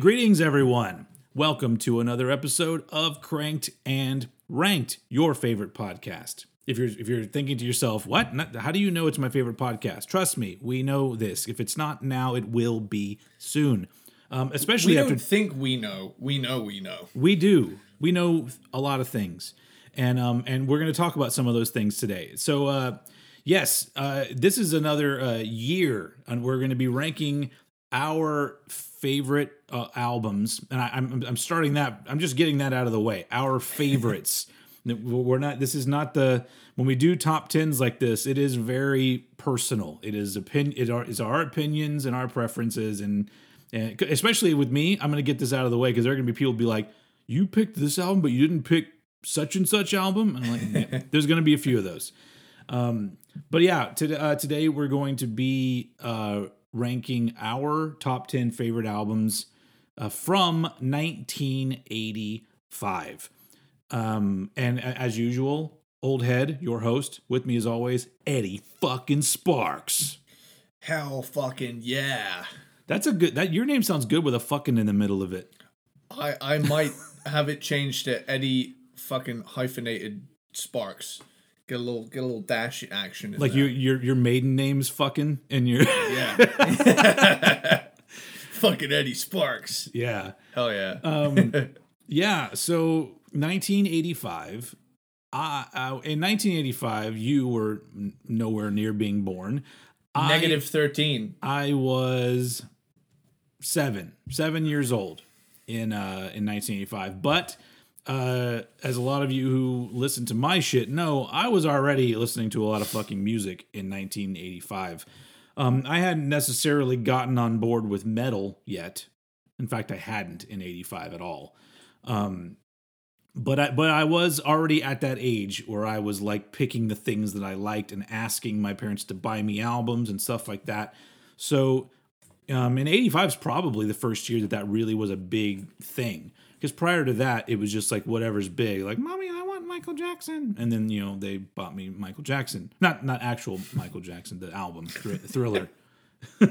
Greetings, everyone. Welcome to another episode of Cranked and Ranked, your favorite podcast. If you're if you're thinking to yourself, "What? Not- How do you know it's my favorite podcast?" Trust me, we know this. If it's not now, it will be soon. Um, especially We after don't think we know. We know we know. we do. We know a lot of things, and um, and we're going to talk about some of those things today. So, uh, yes, uh, this is another uh, year, and we're going to be ranking our favorite uh, albums. And I, I'm I'm starting that. I'm just getting that out of the way. Our favorites. We're not. This is not the when we do top tens like this. It is very personal. It is opinion. It are, is our opinions and our preferences and. And especially with me, I'm going to get this out of the way because there are going to be people be like, "You picked this album, but you didn't pick such and such album." And I'm like, "Yeah." "There's going to be a few of those." Um, but yeah, to, uh, today we're going to be uh, ranking our top ten favorite albums uh, from 1985. Um, and as usual, old head, your host, with me as always, Eddie fucking Sparks. Hell fucking yeah. That's a good. That your name sounds good with a fucking in the middle of it. I I might have it changed to Eddie fucking hyphenated Sparks. Get a little get a little dash action. In Like your your your maiden name's fucking and your Yeah. fucking Eddie Sparks. yeah Hell yeah. um yeah. So 1985. Uh, uh, in 1985, you were n- nowhere near being born. I- Negative thirteen. I was seven, seven years old in uh, in 1985. But uh, as a lot of you who listen to my shit know, I was already listening to a lot of fucking music in 1985. Um, I hadn't necessarily gotten on board with metal yet. In fact, I hadn't in 85 at all. Um, but I, but I was already at that age where I was like picking the things that I liked and asking my parents to buy me albums and stuff like that. So, um, and 85 is probably the first year that that really was a big thing. Because prior to that, it was just like whatever's big, like mommy, I want Michael Jackson, and then you know they bought me Michael Jackson, not not actual Michael Jackson, the album Thr- Thriller.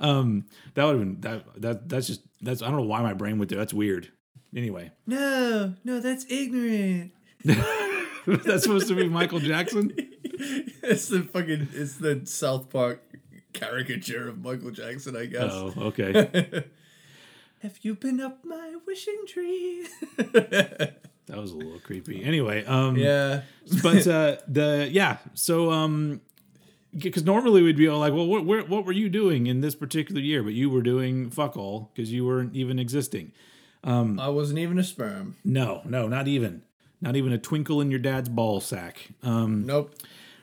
um, that would have been that that that's just that's I don't know why my brain went there. That's weird. Anyway, No, no, that's ignorant. that's supposed to be Michael Jackson. It's the fucking it's the South Park caricature of Michael Jackson, I guess. Oh, okay. Have you been up my wishing tree? That was a little creepy. Anyway, um, yeah. but uh, the yeah, so um, because normally we'd be all like, well, what what were you doing in this particular year? But you were doing fuck all because you weren't even existing. I wasn't even a sperm. No, no, not even, not even a twinkle in your dad's ball sack. Um, Nope.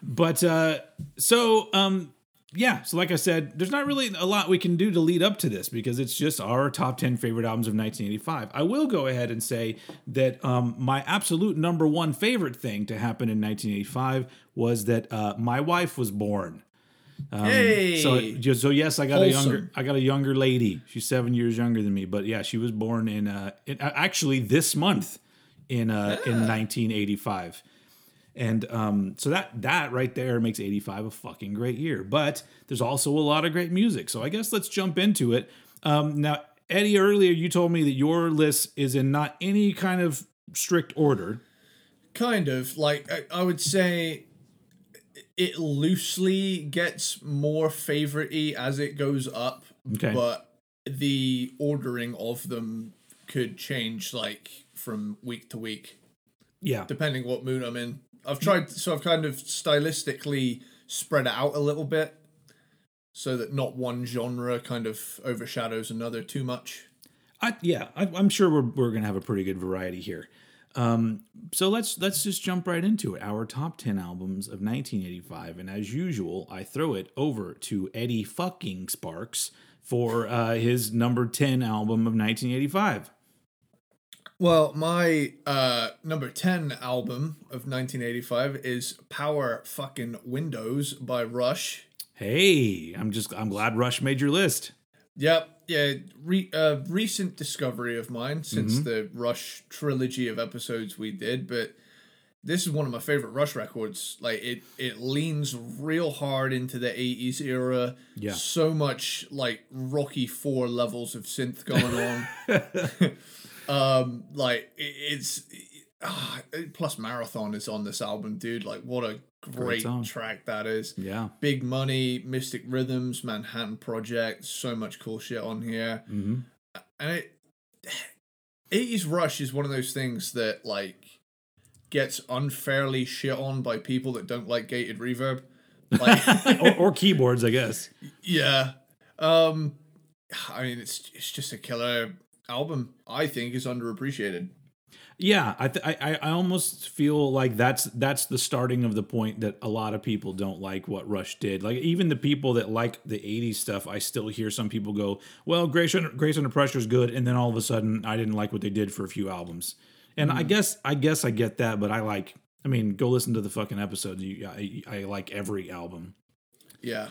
But uh, so um, yeah, so like I said, there's not really a lot we can do to lead up to this because it's just our top 10 favorite albums of 1985. I will go ahead and say that um, my absolute number one favorite thing to happen in 1985 was that uh, my wife was born. Hey. Um, So, so yes, I got a younger, I got a younger lady. She's seven years younger than me, but yeah, she was born in, uh, in uh, actually this month in uh, in 1985, and um, so that that right there makes 85 a fucking great year. But there's also a lot of great music, so I guess let's jump into it. Um, now, Eddie, earlier you told me that your list is in not any kind of strict order. kind of like I, I would say it loosely gets more favoritey as it goes up Okay. but the ordering of them could change like from week to week Yeah, depending what mood i'm in i've tried so i've kind of stylistically spread it out a little bit so that not one genre kind of overshadows another too much I, yeah, I, I'm sure we're, we're gonna have a pretty good variety here. Um, so let's let's just jump right into it. Our top ten albums of 1985, and as usual, I throw it over to Eddie fucking Sparks for uh, his number ten album of 1985. Well, my uh, number 10 album of 1985 is Power Fucking Windows by Rush. Hey, I'm just I'm glad Rush made your list. Yep. Yeah. Re- uh, recent discovery of mine since the Rush trilogy of episodes we did, but this is one of my favorite Rush records. Like it, it leans real hard into the '80s era. Yeah. So much like Rocky Four levels of synth going on. um, like it, it's. ah, plus, Marathon is on this album, dude. Like, what a great song. track that is. Yeah. Big Money, Mystic Rhythms, Manhattan Project, so much cool shit on here. hmm And it 80s Rush is one of those things that like gets unfairly shit on by people that don't like gated reverb. Like or, or keyboards, I guess. yeah. Um I mean it's it's just a killer album. I think is underappreciated. Yeah, I, th- I I almost feel like that's that's the starting of the point that a lot of people don't like what Rush did. Like even the people that like the '80s stuff, I still hear some people go, "Well, Grace Under, Grace Under Pressure is good," and then all of a sudden, I didn't like what they did for a few albums. And I guess I guess I get that, but I like. I mean, go listen to the fucking episodes. You, I, I like every album. Yeah.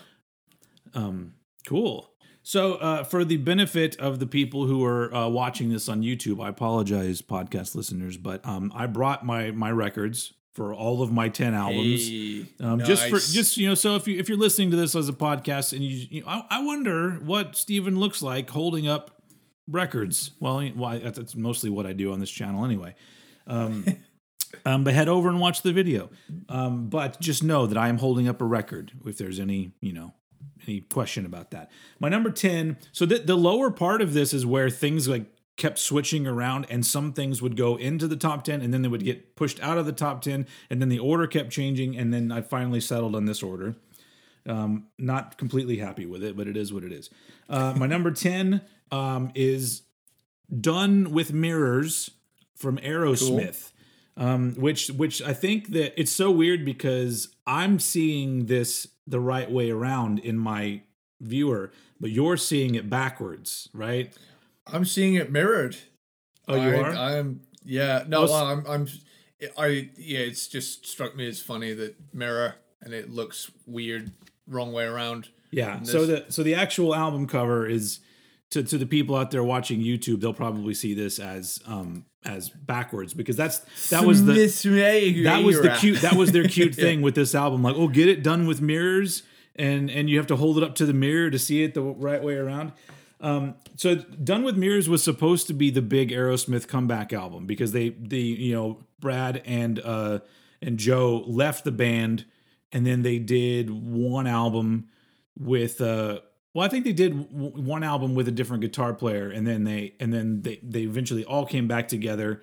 Um, cool. So, uh, for the benefit of the people who are uh, watching this on YouTube, I apologize, podcast listeners, but um, I brought my my records for all of my ten albums. Hey, Um, Just for just you know, so if you if you're listening to this as a podcast and you, you know, I, I wonder what Steven looks like holding up records. Well, well, that's, that's mostly what I do on this channel anyway. Um, um, but head over and watch the video. Um, but just know that I am holding up a record. If there's any, you know, any question about that. My number ten. So the the lower part of this is where things like kept switching around and some things would go into the top 10 and then they would get pushed out of the top 10 and then the order kept changing and then i finally settled on this order um, not completely happy with it but it is what it is uh, my number 10 um, is done with mirrors from aerosmith um, which which i think that it's so weird because i'm seeing this the right way around in my viewer but you're seeing it backwards right I'm seeing it mirrored. oh you I, are I'm yeah. No, well, I'm I'm I yeah. It's just struck me as funny that mirror and it looks weird wrong way around. Yeah. So the so the actual album cover is to to the people out there watching YouTube, they'll probably see this as um as backwards because that's that was the that was the cute that was their cute thing with this album. Like, oh, get it done with mirrors, and and you have to hold it up to the mirror to see it the right way around. Um, so done with mirrors was supposed to be the big Aerosmith comeback album because they the you know Brad and uh and Joe left the band and then they did one album with uh well I think they did w- one album with a different guitar player and then they and then they they eventually all came back together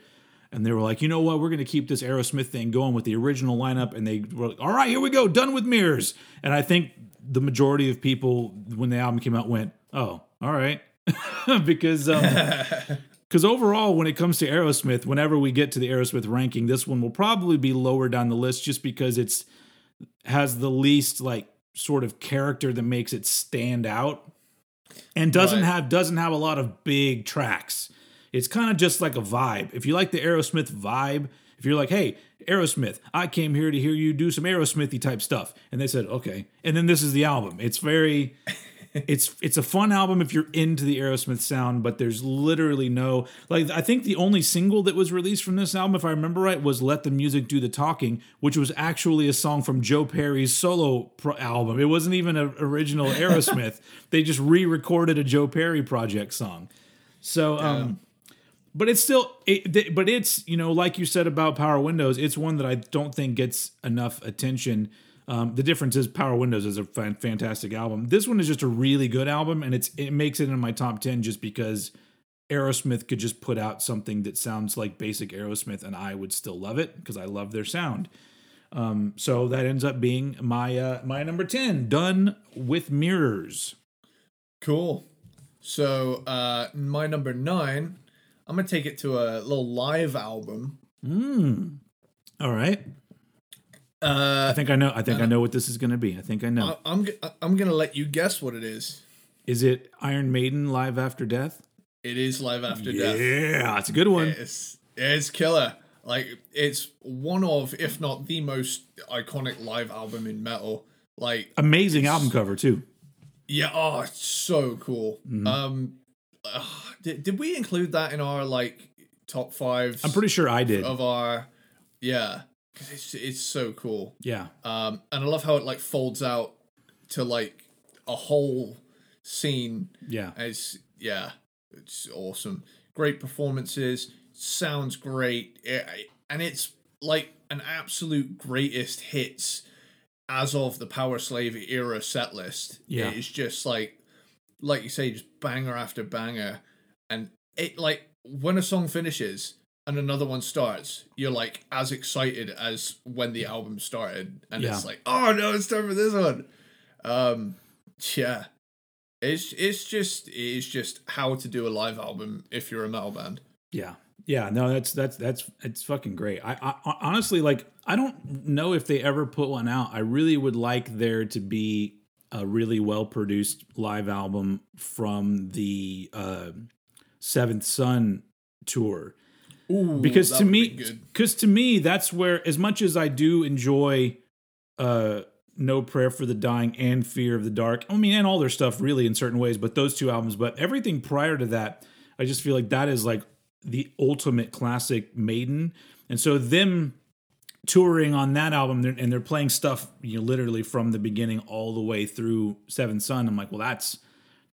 and they were like, you know what, we're going to keep this Aerosmith thing going with the original lineup. And they were like, all right, here we go, done with mirrors. And I think the majority of people, when the album came out, went, oh, all right. because um, because overall, when it comes to Aerosmith, whenever we get to the Aerosmith ranking, this one will probably be lower down the list just because it's has the least like sort of character that makes it stand out and doesn't Right. have doesn't have a lot of big tracks. It's kind of just like a vibe. If you like the Aerosmith vibe, if you're like, "Hey, Aerosmith, I came here to hear you do some Aerosmithy type stuff," and they said, "Okay," and then this is the album. It's very it's it's a fun album if you're into the Aerosmith sound, but there's literally no like I think the only single that was released from this album, if I remember right, was "Let the Music Do the Talking," which was actually a song from Joe Perry's solo pro- album. It wasn't even an original Aerosmith. they just re-recorded a Joe Perry project song. So um but it's still it, but it's you know like you said about power windows it's one that i don't think gets enough attention um, the difference is power windows is a fan- fantastic album this one is just a really good album and it's it makes it in my top 10 just because aerosmith could just put out something that sounds like basic aerosmith and i would still love it because i love their sound um, so that ends up being my uh, my number 10 done with mirrors Cool. So uh my number nine, I'm gonna take it to a little live album. mm. all right Uh i think i know i think i know what this is going to be i think i know I- I'm g- I'm gonna let you guess what it is. Is it Iron Maiden live after death? It is live after Death. yeah, death. that's a good one. It's it's killer. Like it's one of, if not the most iconic live album in metal. Like Amazing album cover too. yeah, oh, it's so cool. Mm-hmm. Um, uh, did did we include that in our like top five? I'm pretty sure I did. of our yeah, 'cause it's it's so cool. Yeah. Um, and I love how it like folds out to like a whole scene. Yeah. It's yeah, it's awesome. Great performances. Sounds great, It- and it's like an absolute greatest hits as of the Powerslave era set list. Yeah. it's just like like you say, just banger after banger, and it like when a song finishes and another one starts, you're like as excited as when the album started, and Yeah. it's like, oh no, it's time for this one. Um, yeah, it's it's just it's just how to do a live album if you're a metal band. Yeah. Yeah, no, that's that's that's it's fucking great. I, I honestly like I don't know if they ever put one out. I really would like there to be a really well produced live album from the uh, Seventh Son tour Ooh, because to me because to me that's where as much as i do enjoy uh no prayer for the dying and fear of the dark i mean and all their stuff really in certain ways but those two albums but everything prior to that i just feel like that is like the ultimate classic maiden. And so them touring on that album and they're playing stuff you know literally from the beginning all the way through Seventh Son i'm like well that's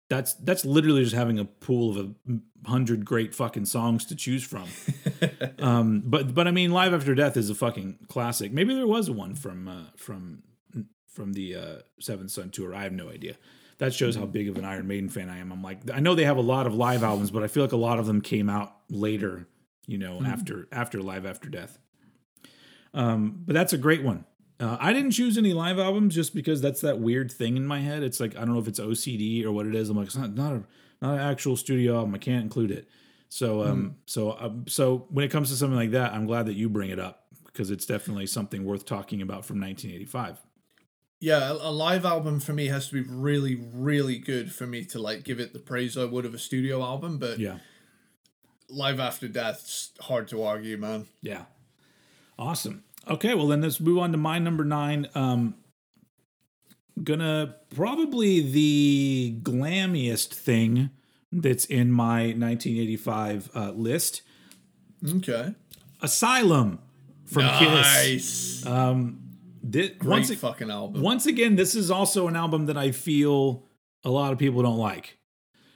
that's that's literally just having a pool of a hundred great fucking songs to choose from. um, but but I mean, Live After Death is a fucking classic. Maybe there was one from uh, from from the uh, Seventh Son tour. I have no idea. That shows how big of an Iron Maiden fan I am. I'm like, I know they have a lot of live albums, but I feel like a lot of them came out later. You know, after after Live After Death. Um, but that's a great one. Uh, I didn't choose any live albums just because that's that weird thing in my head. It's like I don't know if it's OCD or what it is. I'm like it's not not a not an actual studio album. I can't include it. So um so um, so when it comes to something like that, I'm glad that you bring it up because it's definitely something worth talking about from 1985. Yeah, a live album for me has to be really, really good for me to like give it the praise I would of a studio album. But Yeah, live after death's hard to argue, man. yeah, awesome. Okay, well then let's move on to my number nine. Um, gonna probably the glammiest thing that's in my 1985 uh, list. Okay, Asylum from Kiss. nice, Thi- great once, fucking album. once again, this is also an album that I feel a lot of people don't like.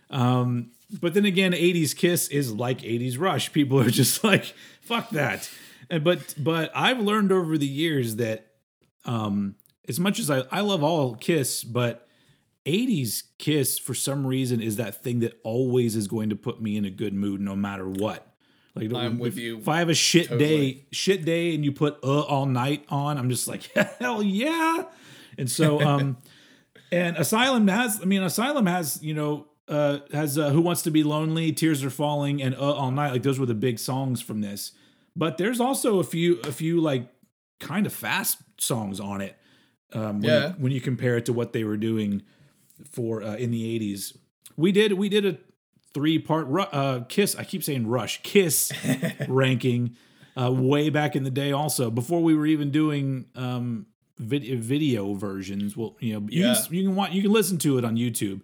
Um, but then again, 80s Kiss is like 80s Rush. People are just like, fuck that. And but but I've learned over the years that um as much as I, I love all Kiss, but 80s Kiss for some reason is that thing that always is going to put me in a good mood no matter what. Like I'm if, with you If I have a shit totally. day, shit day, and you put uh all night on, I'm just like hell yeah. And so um, and Asylum has, I mean, Asylum has you know uh has uh, Who Wants to Be Lonely, Tears Are Falling, and uh all night. Like those were the big songs from this. But there's also a few a few like kind of fast songs on it. Um, when, Yeah. you, when you compare it to what they were doing for uh, in the 80s. We did we did a three part ru- uh, kiss. I keep saying rush kiss ranking uh, way back in the day. Also before we were even doing um, vid- video versions. Well, you know you Yeah. can, you can watch you can listen to it on YouTube,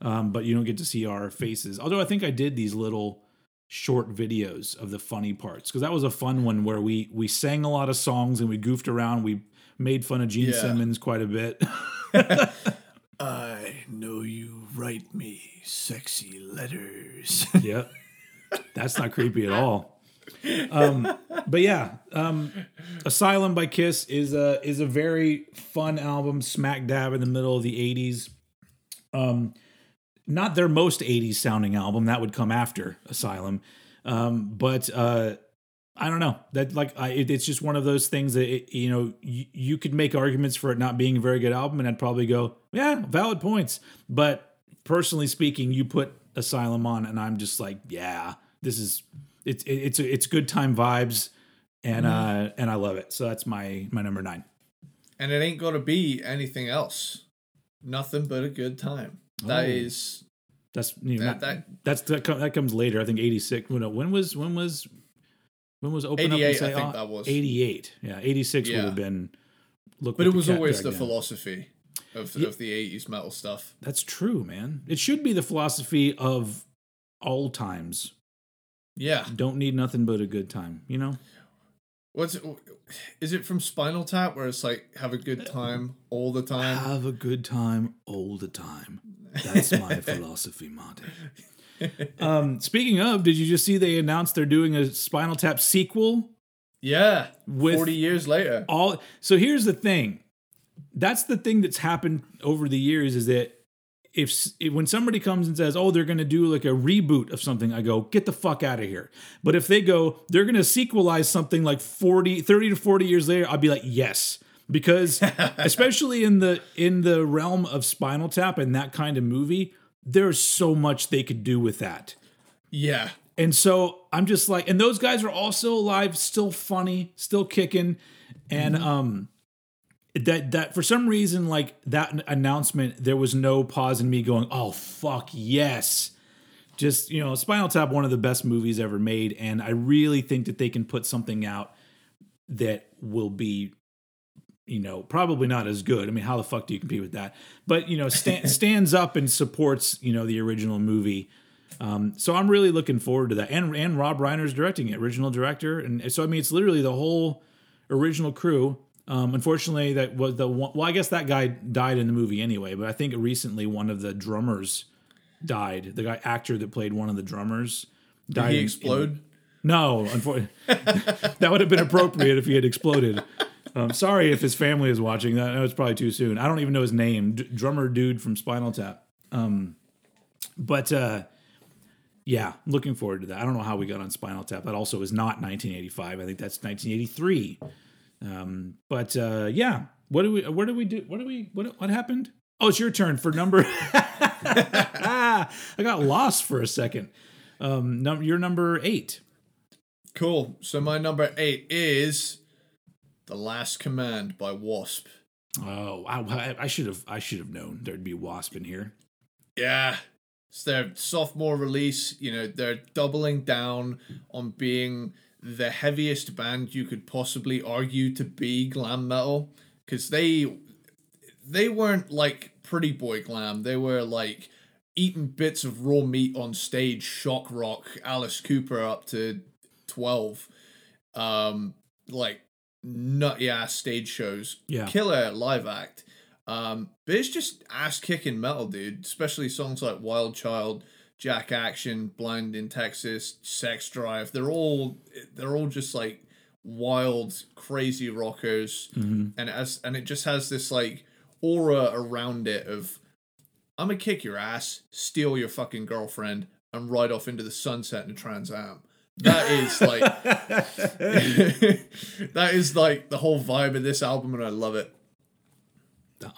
um, but you don't get to see our faces. Although I think I did these little short videos of the funny parts because that was a fun one where we we sang a lot of songs and we goofed around. We made fun of Gene Yeah. Simmons quite a bit. I know you write me sexy letters. yep. That's not creepy at all. Um, but yeah, um, Asylum by Kiss is a is a very fun album, smack dab in the middle of the '80s. Um, not their most '80s sounding album. That would come after Asylum, um, but uh, I don't know. That like I, it, it's just one of those things that it, you know you, you could make arguments for it not being a very good album, and I'd probably go, yeah, valid points. But personally speaking, you put Asylum on, and I'm just like, yeah, this is it's it, it's it's good time vibes, and uh and I love it. So that's my my number nine. and it ain't gonna be anything else. Nothing but a good time. That Oh. is That's you know, that, not- that that's that, com- that comes later. I think eighty six. When, when was when was when was open up? And say, I think "Ah," that was. Eighty eight. Yeah, eighty six would have been. Look, but it was always the down. philosophy. of, of the 80s metal stuff. That's true, man. It should be the philosophy of all times. Yeah. Don't need nothing but a good time, you know? What's it, is it from Spinal Tap where it's like have a good time all the time? Have a good time all the time. That's my philosophy, Monty. Um, speaking of, did you just see they announced they're doing a Spinal Tap sequel? Yeah. With 40 years later. All so here's the thing. That's the thing that's happened over the years is that if, if when somebody comes and says, "Oh, they're going to do like a reboot of something," I go, "Get the fuck out of here." But if they go, "They're going to sequelize something like 40 30 to 40 years later," I'll be like, "Yes." Because especially in the in the realm of Spinal Tap and that kind of movie, there's so much they could do with that. Yeah. And so I'm just like, and those guys are all still alive, still funny, still kicking, and um, that that for some reason, like that announcement, there was no pause in me going, oh fuck yes, just you know, Spinal Tap, one of the best movies ever made, and I really think that they can put something out that will be. You know, probably not as good. I mean, how the fuck do you compete with that? But you know, sta- stands up and supports you know the original movie. Um, so I'm really looking forward to that. And and Rob Reiner's directing it, original director, and so I mean it's literally the whole original crew. Um, unfortunately, that was the one. Well, I guess that guy died in the movie anyway. But I think recently one of the drummers died. The guy actor that played one of the drummers died. Did he in- explode? in- no, unfortunately, that would have been appropriate if he had exploded. Um, sorry if his family is watching. That that was probably too soon. I don't even know his name. D- drummer dude from Spinal Tap. Um, but uh, yeah, looking forward to that. I don't know how we got on Spinal Tap. That also is not 1985. I think that's 1983. Um, but uh, yeah, what do we? Where do we do? What do we? What what happened? Oh, it's your turn for number. I got lost for a second. Um, num- you're number eight. Cool. So my number eight is The Last Command by Wasp. Oh, I, I should have. I should have known there'd be Wasp in here. Yeah. It's their sophomore release. You know, they're doubling down on being the heaviest band you could possibly argue to be glam metal. Because they they weren't like pretty boy glam. They were like eating bits of raw meat on stage, shock rock, Alice Cooper up to twelve. Um like nutty ass stage shows. Yeah. Killer live act. Um, but it's just ass kicking metal, dude. Especially songs like Wild Child, Jack Action, Blind in Texas, Sex Drive. They're all they're all just like wild, crazy rockers, and as and it just has this like aura around it of I'm gonna kick your ass, steal your fucking girlfriend, and ride off into the sunset in a Trans Am. That is like that is like the whole vibe of this album, and I love it.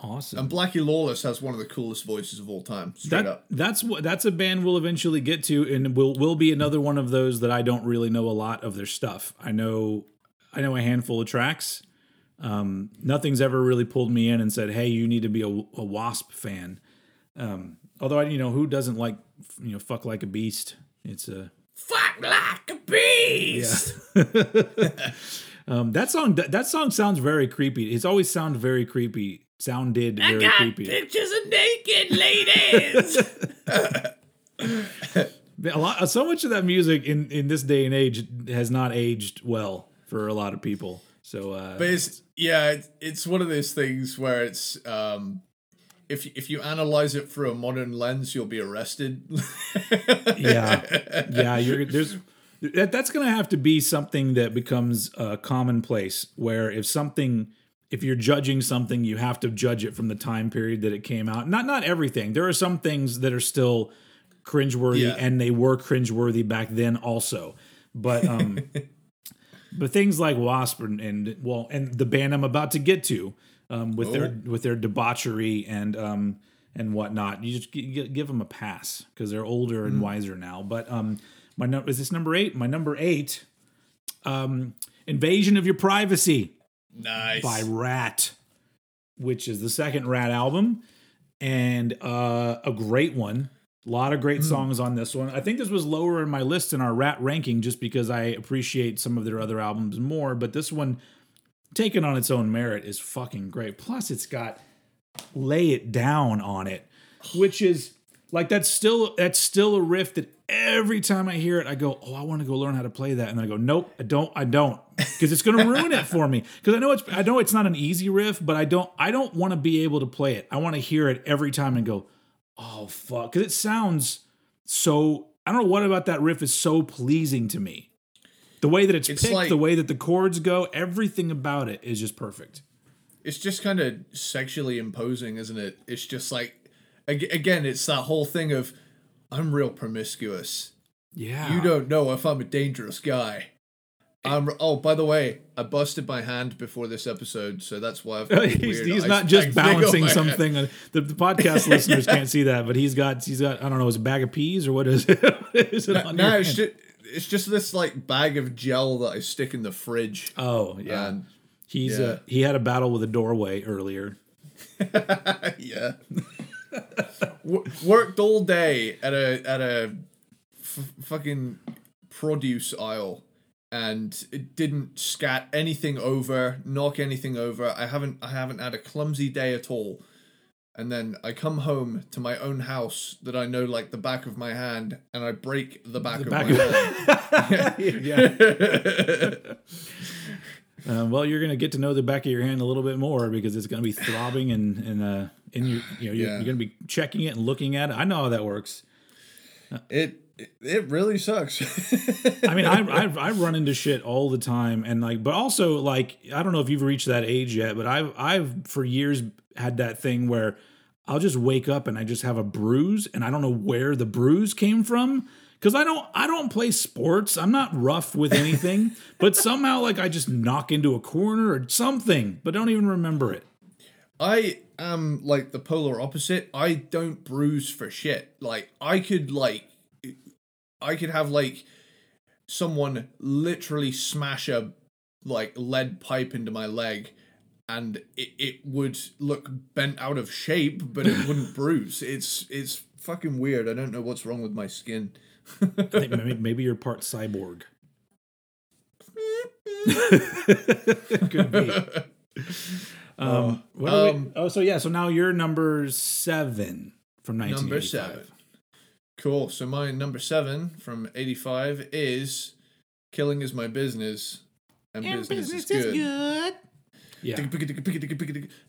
Awesome. And Blackie Lawless has one of the coolest voices of all time. Straight that, up. That's what that's a band we'll eventually get to, and will will be another one of those that I don't really know a lot of their stuff. I know I know a handful of tracks. Um, nothing's ever really pulled me in and said, "Hey, you need to be a, a Wasp fan." Um, although I, you know, who doesn't like you know, fuck like a beast? It's a Fuck like a beast. um, that song. That, that song sounds very creepy. It's always sounded very creepy. Sounded very creepy. pictures of naked ladies. a lot so much of that music in in this day and age has not aged well for a lot of people so uh but it's yeah, it, it's one of those things where it's um if if you analyze it through a modern lens, you'll be arrested. yeah yeah you're there's that, that's gonna have to be something that becomes uh commonplace where if something if you're judging something you have to judge it from the time period that it came out. Not not everything. There are some things that are still cringeworthy Yeah. and they were cringeworthy back then also. But um but things like wasp and, and well and the band i'm about to get to um with their with their debauchery and um and whatnot you just g- g- give them a pass because they're older and wiser now. But um my number is this number eight my number eight um invasion of your privacy nice. by Ratt, which is the second Ratt album, and uh, a great one. A lot of great songs on this one. I think this was lower in my list in our Ratt ranking just because I appreciate some of their other albums more. But this one, taken on its own merit, is fucking great. Plus, it's got lay it down on it, which is like that's still that's still a riff that every time I hear it, I go, "Oh, I want to go learn how to play that," and then I go, "Nope, I don't, I don't," because it's going to ruin it for me. Because I know it's I know it's not an easy riff, but I don't I don't want to be able to play it. I want to hear it every time and go, "Oh fuck," because it sounds so. I don't know what about that riff is so pleasing to me. The way that it's, It's picked, like- the way that the chords go, everything about it is just perfect. It's just kind of sexually imposing, isn't it? It's just like, again, it's that whole thing of, I'm real promiscuous. Yeah, You don't know if I'm a dangerous guy. I'm. Oh, by the way, I busted my hand before this episode, so that's why I've. got he's, weird he's not just on balancing something. uh, The, the podcast listeners can't see that, but he's got he's got I don't know, is a bag of peas or what is it? is it on No, it's just, it's just this like bag of gel that I stick in the fridge. Oh yeah, And he's yeah. uh, he had a battle with a doorway earlier. yeah. Worked all day at a at a f- fucking produce aisle and it didn't scat anything over, knock anything over. I haven't I haven't had a clumsy day at all. And then I come home to my own house that I know like the back of my hand and I break the back of back my of- hand. yeah. Uh, well, you're gonna get to know the back of your hand a little bit more because it's gonna be throbbing and and uh, in your you know you're, Yeah. you're gonna be checking it and looking at it. I know how that works. it it- it really sucks. I mean, I, I I run into shit all the time, and like, but also like, I don't know if you've reached that age yet, but I've I've for years had that thing where I'll just wake up and I just have a bruise, and I don't know where the bruise came from because I don't I don't play sports. I'm not rough with anything, but somehow like I just knock into a corner or something, but don't even remember it. I am like the polar opposite. I don't bruise for shit. Like I could like I could have like someone literally smash a like lead pipe into my leg and it, it would look bent out of shape but it wouldn't bruise. It's it's fucking weird. I don't know what's wrong with my skin. I think maybe, maybe you're part cyborg. Could be. Um, what are we- um, oh, so yeah, so now you're number seven from Number 1985. seven. Cool. So my number seven from eighty five is Killing is my business. And, business, is good. Yeah,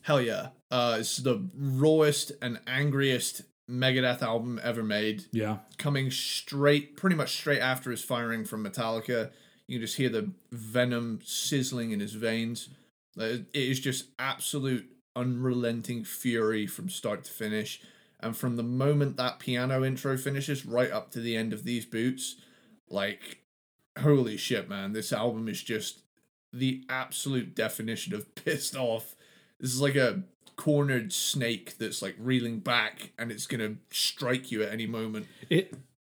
Hell yeah. Uh, it's the rawest and angriest Megadeth album ever made. yeah, Coming straight, pretty much straight after his firing from Metallica. You can just hear the venom sizzling in his veins. It is just absolute unrelenting fury from start to finish. And from the moment that piano intro finishes right up to the end of these boots, like, holy shit, man. This album is just the absolute definition of pissed off. This is like a cornered snake that's like reeling back and it's gonna strike you at any moment. it.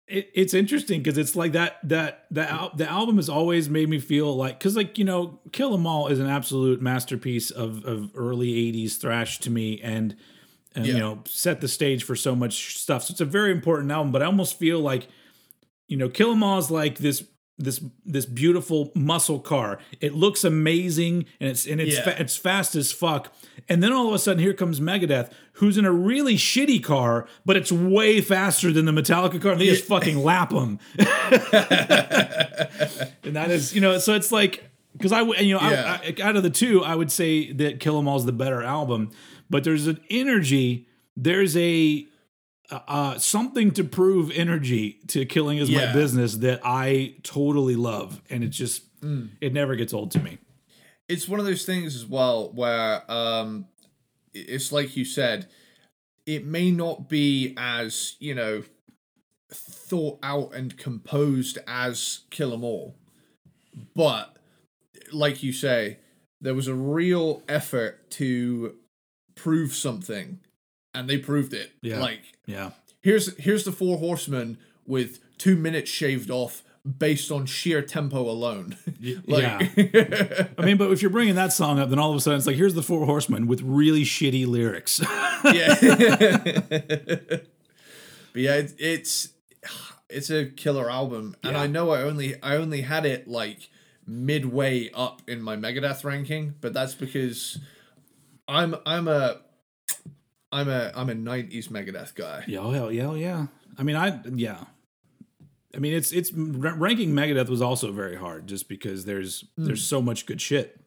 It, it's interesting because it's like that that that al- the album has always made me feel like because like you know Kill 'Em All is an absolute masterpiece of of early '80s thrash to me and and you know set the stage for so much stuff. So it's a very important album, but I almost feel like you know Kill 'Em All is like this this this beautiful muscle car. It looks amazing and it's and it's Yeah. fa- it's fast as fuck. And then all of a sudden here comes Megadeth, who's in a really shitty car, but it's way faster than the Metallica car. And they just fucking lap them. and that is, you know, so it's like because I, you know, Yeah. I, I, out of the two, I would say that Kill 'Em All is the better album. But there's an energy. There's a uh, something to prove energy to killing is my business that I totally love, and it just Mm. it never gets old to me. It's one of those things as well where um it's like you said, it may not be as, you know, thought out and composed as Kill 'Em All. But like you say, there was a real effort to prove something and they proved it. Yeah. Like Yeah, here's here's the four horsemen with two minutes shaved off based on sheer tempo alone. like, I mean, but if you're bringing that song up, then all of a sudden it's like here's the Four Horsemen with really shitty lyrics. yeah. but yeah, it, it's it's a killer album, and Yeah. I know I only I only had it like midway up in my Megadeth ranking, but that's because I'm I'm a I'm a I'm a '90s Megadeth guy. Yeah, oh, hell yeah, oh, yeah. I mean, I yeah. I mean, it's it's ranking Megadeth was also very hard just because there's mm. there's so much good shit.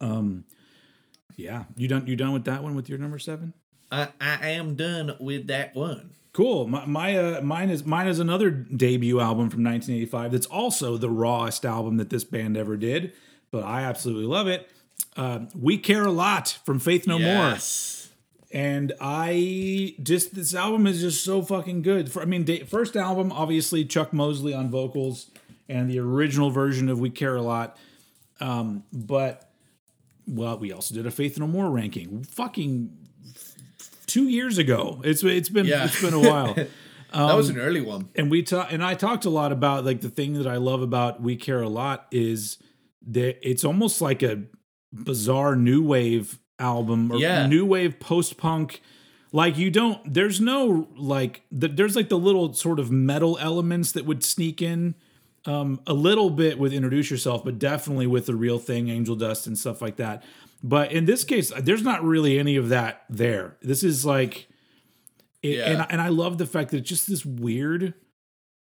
Um, yeah, you done you done with that one with your number seven? I I am done with that one. Cool. My, my uh, mine is mine is another debut album from 1985. That's also the rawest album that this band ever did, but I absolutely love it. Uh, we care a lot from Faith No yes. More and I just this album is just so fucking good. For I mean, first album obviously Chuck Mosley on vocals and the original version of We Care a Lot, um, but well, we also did a Faith No More ranking. Fucking two years ago. It's it's been yeah. it's been a while. Um, that was an early one. And we talked and I talked a lot about like the thing that I love about We Care a Lot is that it's almost like a bizarre new wave album or yeah. new wave post punk. Like you don't, there's no like, the, there's like the little sort of metal elements that would sneak in um, a little bit with introduce yourself, but definitely with the real thing, Angel Dust and stuff like that. But in this case, there's not really any of that there. This is like, it, yeah. and and I love the fact that it's just this weird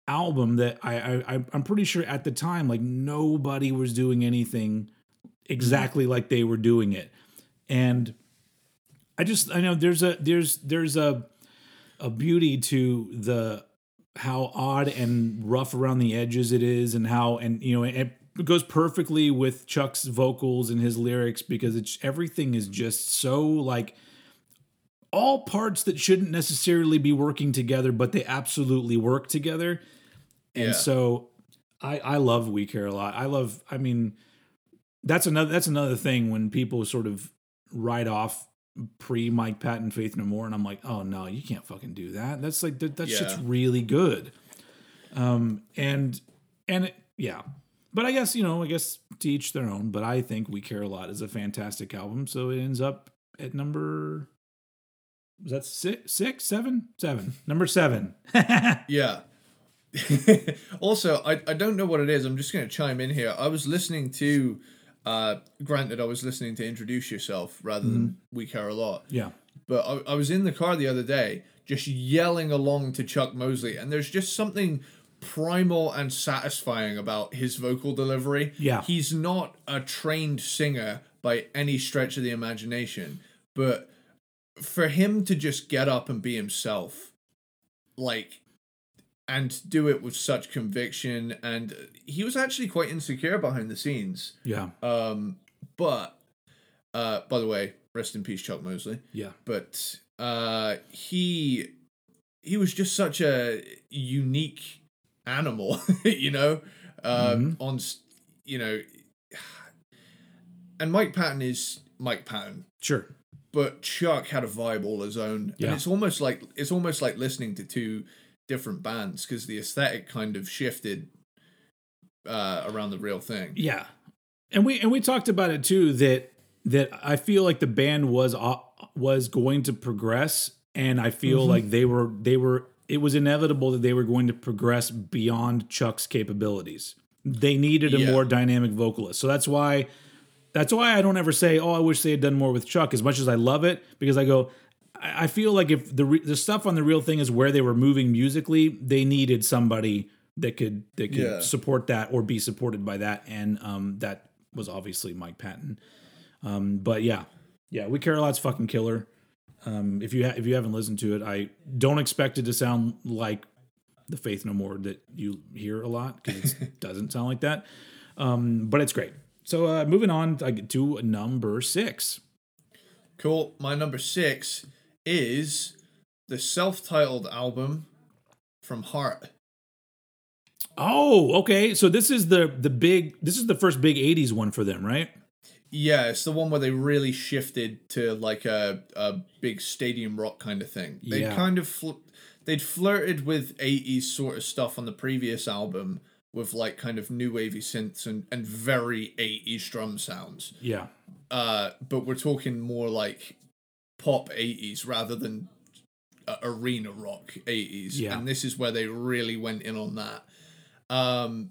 album that I, I I'm pretty sure at the time like nobody was doing anything exactly like they were doing it and I just I know there's a there's there's a a beauty to the how odd and rough around the edges it is and how and you know it goes perfectly with Chuck's vocals and his lyrics because it's everything is just so like all parts that shouldn't necessarily be working together but they absolutely work together and yeah. so I I love We Care a lot I love I mean that's another that's another thing when people sort of write off pre Mike Patton Faith No More, and I'm like, oh no, you can't fucking do that. That's like that, that yeah. shit's really good. Um, and and it, yeah, but I guess you know, I guess to each their own. But I think We Care a Lot is a fantastic album, so it ends up at number. Was that six, six, seven, seven? Number seven. yeah. also, I, I don't know what it is. I'm just going to chime in here. I was listening to uh, granted, I was listening to Introduce Yourself rather mm-hmm. than We Care a Lot. Yeah. But I, I was in the car the other day just yelling along to Chuck Mosley, and there's just something primal and satisfying about his vocal delivery. Yeah. He's not a trained singer by any stretch of the imagination, but for him to just get up and be himself, like and do it with such conviction and he was actually quite insecure behind the scenes. Yeah. Um but uh by the way rest in peace chuck mosley. Yeah. But uh he he was just such a unique animal you know? Um mm-hmm. on you know and mike patton is mike patton. Sure. But chuck had a vibe all his own. Yeah. and it's almost like it's almost like listening to two different bands because the aesthetic kind of shifted uh, around the real thing. Yeah, and we and we talked about it too that that I feel like the band was uh, was going to progress, and I feel mm-hmm. like they were they were it was inevitable that they were going to progress beyond Chuck's capabilities. They needed a yeah. more dynamic vocalist, so that's why. That's why I don't ever say, "Oh, I wish they had done more with Chuck." As much as I love it, because I go, I feel like if the re- the stuff on the real thing is where they were moving musically, they needed somebody that could that could yeah. support that or be supported by that, and um, that was obviously Mike Patton. Um, but yeah, yeah, we care a lot's fucking killer. Um, if you ha- if you haven't listened to it, I don't expect it to sound like the Faith No More that you hear a lot because it doesn't sound like that. Um, but it's great. So uh, moving on to number six. Cool. My number six is the self-titled album from Heart. Oh, okay. So this is the the big this is the first big 80s one for them, right? Yeah, it's the one where they really shifted to like a a big stadium rock kind of thing. They yeah. kind of fl- they'd flirted with 80s sort of stuff on the previous album with like kind of new wavy synths and and very 80s drum sounds. Yeah. Uh but we're talking more like pop 80s rather than uh, arena rock 80s yeah. and this is where they really went in on that um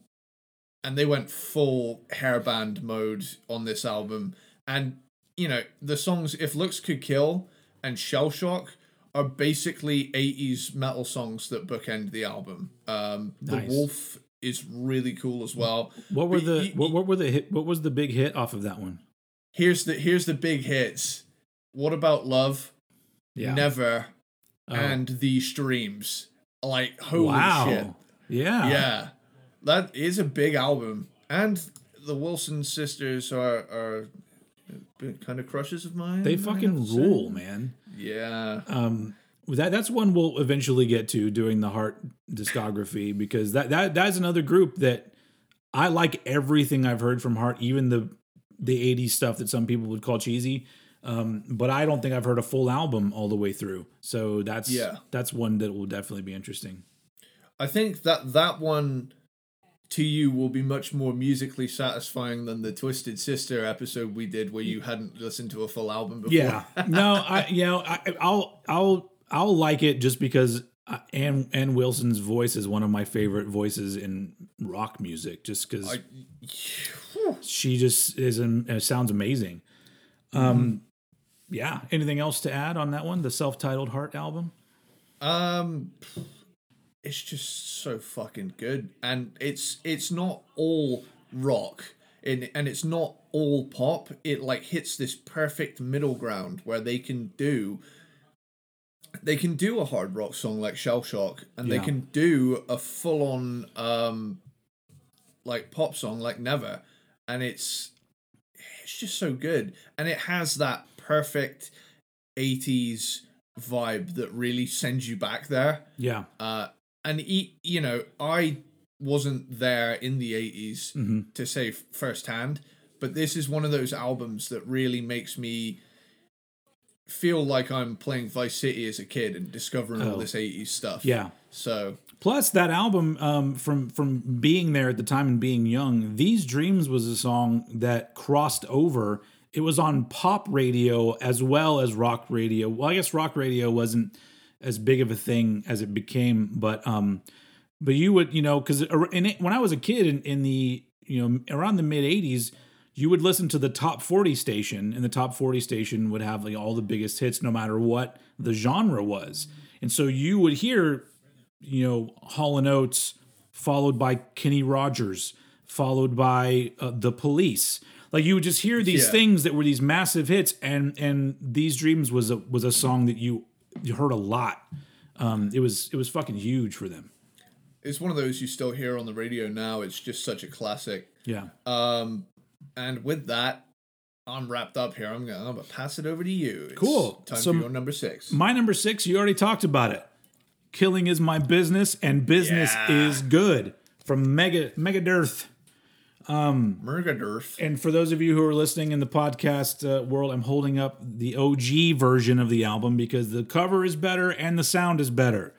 and they went full hairband mode on this album and you know the songs if looks could kill and Shell Shock are basically 80s metal songs that bookend the album. Um, the Wolf is really cool as well. What were But the y- what, what were the hit, what was the big hit off of that one? Here's the here's the big hits. What about love? Yeah. Never Oh. and These Dreams. Like holy wow. shit. Yeah. Yeah. That is a big album. And the Wilson sisters are are kind of crushes of mine. They fucking rule, man. Yeah. Um, that that's one we'll eventually get to doing the Heart discography because that that that's another group that I like everything I've heard from Heart, even the the '80s stuff that some people would call cheesy. Um, but I don't think I've heard a full album all the way through. So that's Yeah. that's one that will definitely be interesting. I think that that one to you will be much more musically satisfying than the Twisted Sister episode we did where you hadn't listened to a full album before. Yeah. No, I you know I, I'll I'll I'll like it just because uh, Ann Ann Wilson's voice is one of my favorite voices in rock music. Just because she just is an, uh, sounds amazing. Um, yeah. Anything else to add on that one? The self-titled Heart album. Um, it's just so fucking good, and it's it's not all rock, and and it's not all pop. It like hits this perfect middle ground where they can do. They can do a hard rock song like Shell Shock, and they can do a full on um, like pop song like Never, and it's it's just so good, and it has that perfect '80s vibe that really sends you back there. Yeah. Uh, and e- you know, I wasn't there in the '80s hmm to say f- firsthand, but this is one of those albums that really makes me feel like I'm playing Vice City as a kid and discovering Oh. all this '80s stuff. Yeah. So Plus, that album, um, from from being there at the time and being young, "These Dreams" was a song that crossed over. It was on pop radio as well as rock radio. Well, I guess rock radio wasn't as big of a thing as it became, but um, but you would, you know, because when I was a kid in, in the you know around the mid '80s, you would listen to the top 40 station, and the top 40 station would have like all the biggest hits, no matter what the genre was. And so you would hear you know, Hall and Oates, followed by Kenny Rogers, followed by uh, the Police. Like you would just hear these Yeah. things that were these massive hits, and and these dreams was a was a song that you you heard a lot. Um, it was it was fucking huge for them. it's one of those you still hear on the radio now. It's just such a classic. Yeah. Um, and with that, I'm wrapped up here. I'm gonna, I'm gonna pass it over to you. It's Cool. Time So for your number six. My number six, you already talked about it. Killing is my business, and business Yeah. is good from Mega Megadeth. Murgadurf. And for those of you who are listening in the podcast uh, world, I'm holding up the OG version of the album because the cover is better and the sound is better.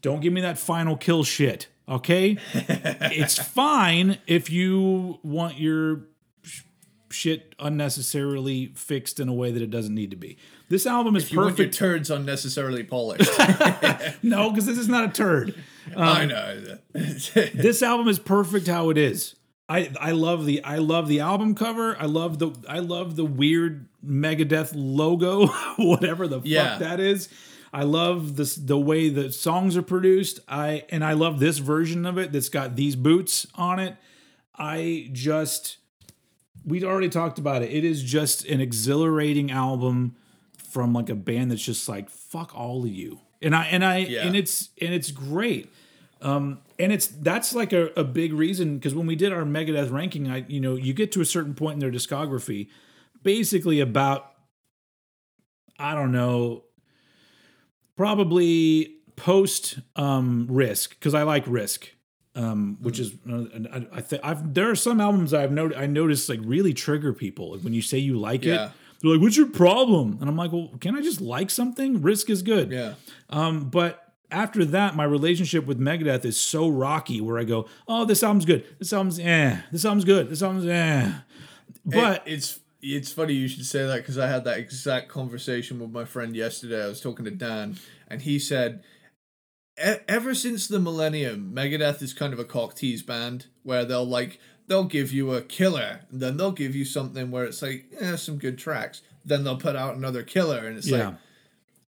Don't give me that final kill shit, okay? it's fine if you want your sh- shit unnecessarily fixed in a way that it doesn't need to be. This album is You want your perfect. turds unnecessarily polished. no, because this is not a turd. I know. this album is perfect how it is. I I love the I love the album cover. I love the I love the weird Megadeth logo, whatever the Yeah. fuck that is. I love this the way the songs are produced. I and I love this version of it that's got these boots on it. I just we'd already talked about it. It is just an exhilarating album from like a band that's just like fuck all of you. And I and I Yeah. and it's and it's great. Um and it's that's like a, a big reason because when we did our Megadeth ranking, I you know, you get to a certain point in their discography, basically about I don't know, probably post um risk because I like risk um, which is uh, I, I think I've there are some albums I've noted I noticed like really trigger people like when you say you like Yeah. it they're like what's your problem and I'm like well can I just like something risk is good yeah. um but after that my relationship with Megadeth is so rocky where I go oh this album's good this album's eh this album's good this album's eh but It- it's it's funny you should say that because I had that exact conversation with my friend yesterday. I was talking to Dan, and he said, "E- ever since the millennium, Megadeth is kind of a cock tease band where they'll like they'll give you a killer, and then they'll give you something where it's like eh, some good tracks. Then they'll put out another killer, and it's Yeah. like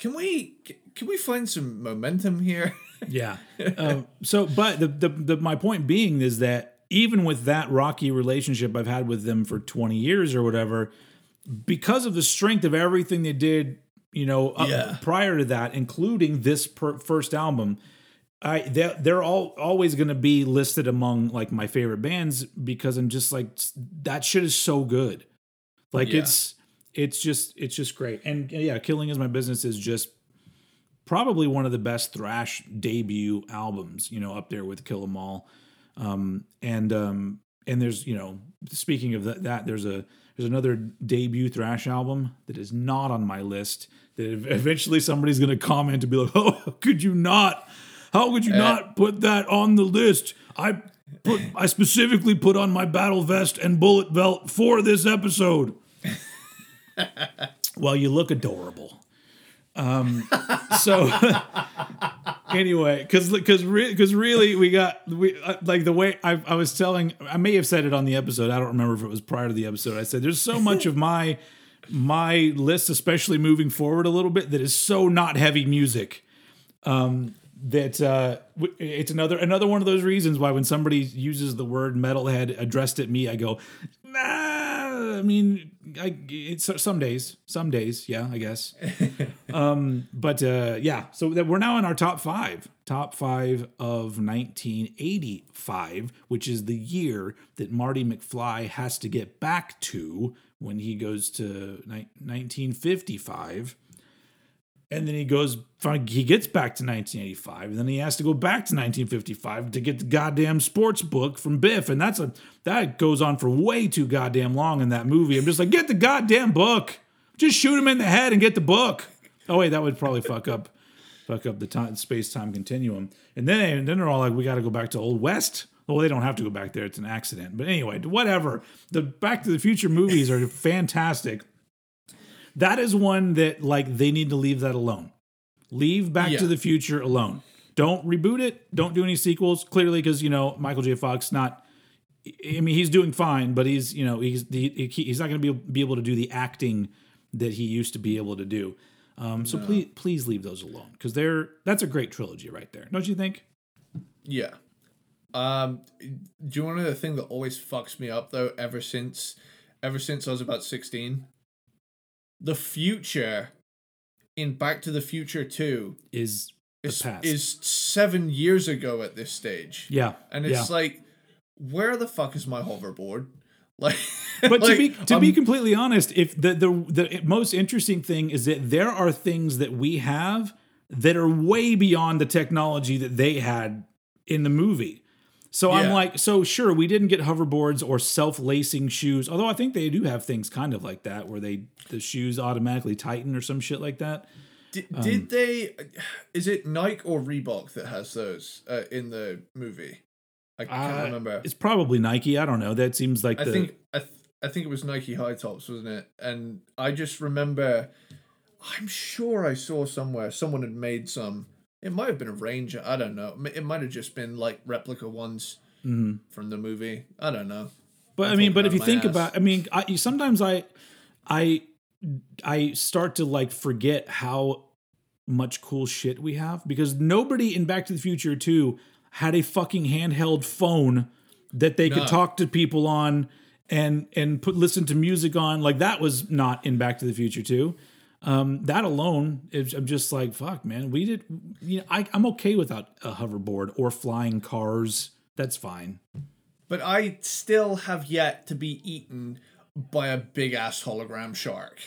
can we can we find some momentum here? Yeah. um, so, but the, the the my point being is that even with that rocky relationship I've had with them for 20 years or whatever, because of the strength of everything they did, you know, Yeah. prior to that, including this per, first album, I they're, they're all always going to be listed among like my favorite bands because I'm just like that shit is so good. Like Yeah. it's it's just it's just great. And yeah, Killing is my business is just probably one of the best thrash debut albums, you know, up there with Kill 'Em All. Um, and um, and there's you know, speaking of that, that there's a there's another debut thrash album that is not on my list. That eventually somebody's going to comment and be like, "Oh, could you not? How could you not put that on the list?" I put I specifically put on my battle vest and bullet belt for this episode. Well, you look adorable. Um, so anyway, because because because really we got we uh, like the way I, I was telling I may have said it on the episode I don't remember if it was prior to the episode I said there's so much of my my list especially moving forward a little bit that is so not heavy music um that uh it's another another one of those reasons why when somebody uses the word metalhead addressed at me I go I mean I it's some days some days yeah I guess um, but uh, yeah, so that we're now in our top five, top five of 1985, which is the year that Marty McFly has to get back to when he goes to ni- 1955. And then he goes, he gets back to 1985, and then he has to go back to 1955 to get the goddamn sports book from Biff, and that's a that goes on for way too goddamn long in that movie. I'm just like, get the goddamn book, just shoot him in the head and get the book. Oh wait, that would probably fuck up, fuck up the time space time continuum. And then and then they're all like, we got to go back to Old West. Well, they don't have to go back there; it's an accident. But anyway, whatever. The Back to the Future movies are fantastic. That is one that like they need to leave that alone. Leave Back Yeah. to the Future alone. Don't reboot it. Don't do any sequels. Clearly, because you know Michael J. Fox not. I mean, he's doing fine, but he's you know he's he, he- he's not going to be be able to do the acting that he used to be able to do. Um, so please please leave those alone because they're that's a great trilogy right there, don't you think? Yeah. Um, do you want to know the thing that always fucks me up though? Ever since, ever since I was about sixteen, the future in Back to the Future Two Is the is is seven years ago at this stage, yeah, and it's yeah. like, where the fuck is my hoverboard? Like, but to be to be um, completely honest, if the, the the most interesting thing is that there are things that we have that are way beyond the technology that they had in the movie. So I'm like, so sure, we didn't get hoverboards or self-lacing shoes, although I think they do have things kind of like that where they the shoes automatically tighten or some shit like that. Did, Um, did they? Is it Nike or Reebok that has those uh, in the movie? I can't Uh, remember. It's probably Nike. I don't know. That seems like I the think I, th- I think it was Nike high tops, wasn't it? And I just remember, I'm sure I saw somewhere someone had made some. It might have been a Ranger. I don't know. It might have just been like replica ones Mhm. from the movie. I don't know. But I I'm mean, but if you think ass. about, I mean, I sometimes I, I, I start to like forget how much cool shit we have because nobody in Back to the Future Two had a fucking handheld phone that they No. could talk to people on and and put listen to music on. Like that was not in Back to the Future Two. Um, that alone is I'm just like fuck, man. We did, you know, I, I'm okay without a hoverboard or flying cars. That's fine. But I still have yet to be eaten by a big ass hologram shark.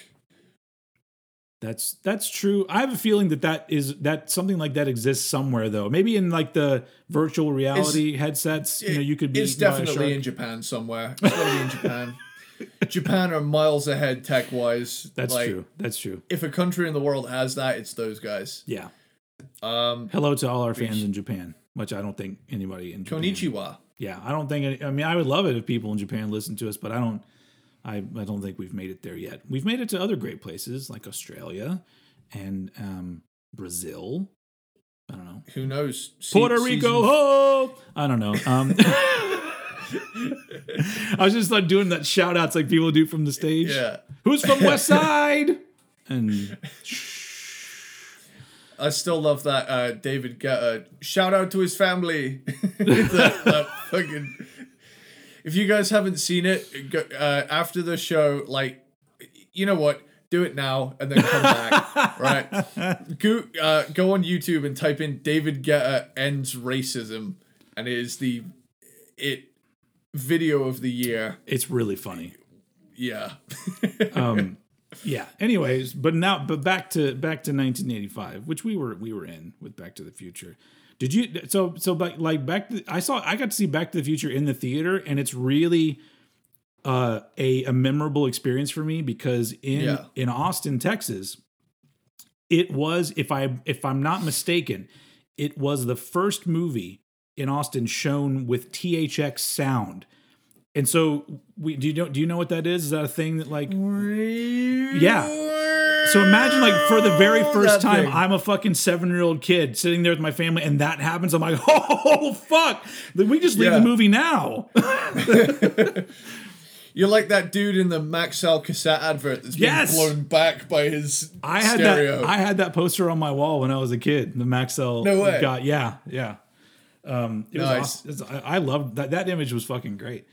That's that's true. I have a feeling that that is that something like that exists somewhere though. Maybe in like the virtual reality headsets, you know, you could be. It's eaten by a definitely in. Japan somewhere. It's got to be in Japan. Japan are miles ahead tech wise. That's like, true. That's true. If a country in the world has that, it's those guys. Yeah. Um, Hello to all our fans in Japan, which I don't think anybody in Japan. Konichiwa. Yeah, I don't think. Any, I mean, I would love it if people in Japan listen to us, but I don't. I I don't think we've made it there yet. We've made it to other great places like Australia and um, Brazil. I don't know. Who knows? Se- Puerto Rico, season- ho! I don't know. Um, I was just like doing that shout outs like people do from the stage. Yeah. Who's from West Side? And I still love that uh, David Guetta. Shout out to his family. that, that fucking. If you guys haven't seen it, go, uh, after the show, like, you know what? Do it now and then come back. right? Go, uh, go on YouTube and type in David Guetta ends racism, and it is the it video of the year. It's really funny. Yeah. Um, yeah. Anyways, but now, but back to back to 1985, which we were we were in with Back to the Future. Did you? So so like like back. To, I saw. I got to see Back to the Future in the theater, and it's really uh, a a memorable experience for me because in Yeah. in Austin, Texas, it was if I if I'm not mistaken, it was the first movie in Austin shown with THX sound. And so, we do you know do you know what that is? Is that a thing that like yeah. so imagine like for the very first That time, thing. I'm a fucking seven year old kid sitting there with my family, and that happens. I'm like, oh fuck! We just leave Yeah. the movie now. You're like that dude in the Maxell cassette advert that's being blown back by his I had stereo. that. I had that poster on my wall when I was a kid. The Maxell. No way. Got yeah, yeah. Um, it was awesome. I, I loved that. That image was fucking great.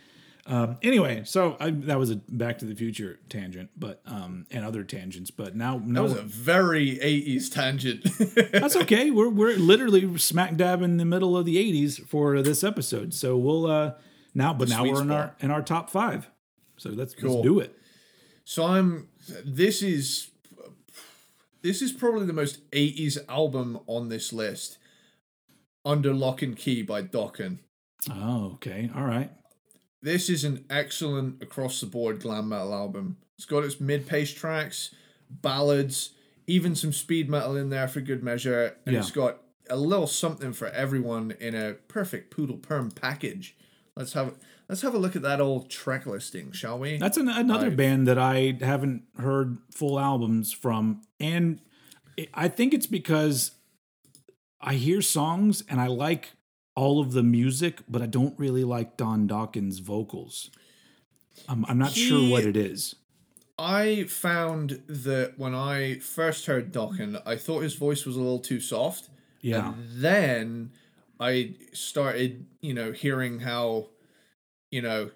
Um, anyway, so I, that was a Back to the Future tangent, but um, and other tangents. But now, that was a very 80s tangent. That's okay. We're we're literally smack dab in the middle of the '80s for this episode. So we'll uh now, but now sweet we're in spot. our in our top five. So let's Cool. let's do it. so I'm this is this is probably the most 80s album on this list. Under Lock and Key by Dokken. Oh, okay. All right. This is an excellent across the board glam metal album. It's got its mid pace tracks, ballads, even some speed metal in there for good measure, and Yeah. it's got a little something for everyone in a perfect poodle perm package. Let's have let's have a look at that old track listing, shall we? That's an, another I've- band that I haven't heard full albums from, and I think it's because I hear songs and I like all of the music, but I don't really like Don Dokken's vocals. I'm, I'm not sure what it is. I found that when I first heard Dokken, I thought his voice was a little too soft. Yeah. And then I started, you know, hearing how, you know,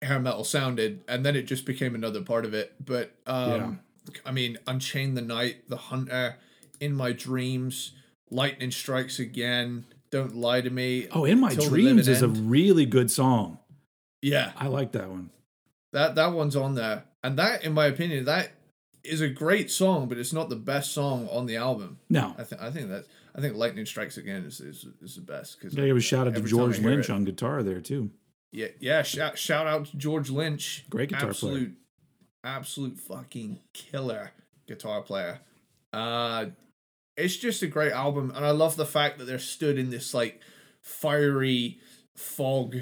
hair metal sounded, and then it just became another part of it. But um I mean, Unchain the Night, The Hunter, In My Dreams, Lightning Strikes Again, Don't Lie to Me. Oh, In My Dreams is a really good song. Yeah. I like that one. That that one's on there. And that in my opinion, that is a great song, but it's not the best song on the album. No, I think I think that I think Lightning Strikes Again is is, is the best because Gotta give a shout out to every time I George Lynch it- on guitar there too. Yeah, yeah. Shout, shout out to George Lynch. Great guitar player. absolute, absolute fucking killer guitar player. Uh, it's just a great album, and I love the fact that they're stood in this like fiery fog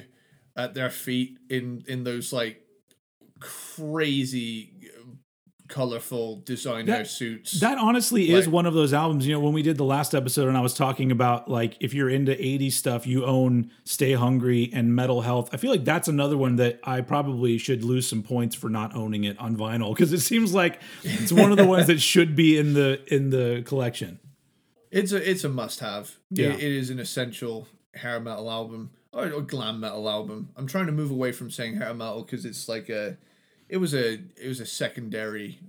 at their feet in in those like crazy uh, colorful designer That- suits. That honestly is one of those albums. You know, when we did the last episode and I was talking about like if you're into 80s stuff, you own Stay Hungry and Metal Health. I feel like that's another one that I probably should lose some points for not owning it on vinyl because it seems like it's one of the ones that should be in the in the collection. It's a it's a must have. Yeah. It, it is an essential hair metal album or, or glam metal album. I'm trying to move away from saying hair metal because it's like a it was a it was a secondary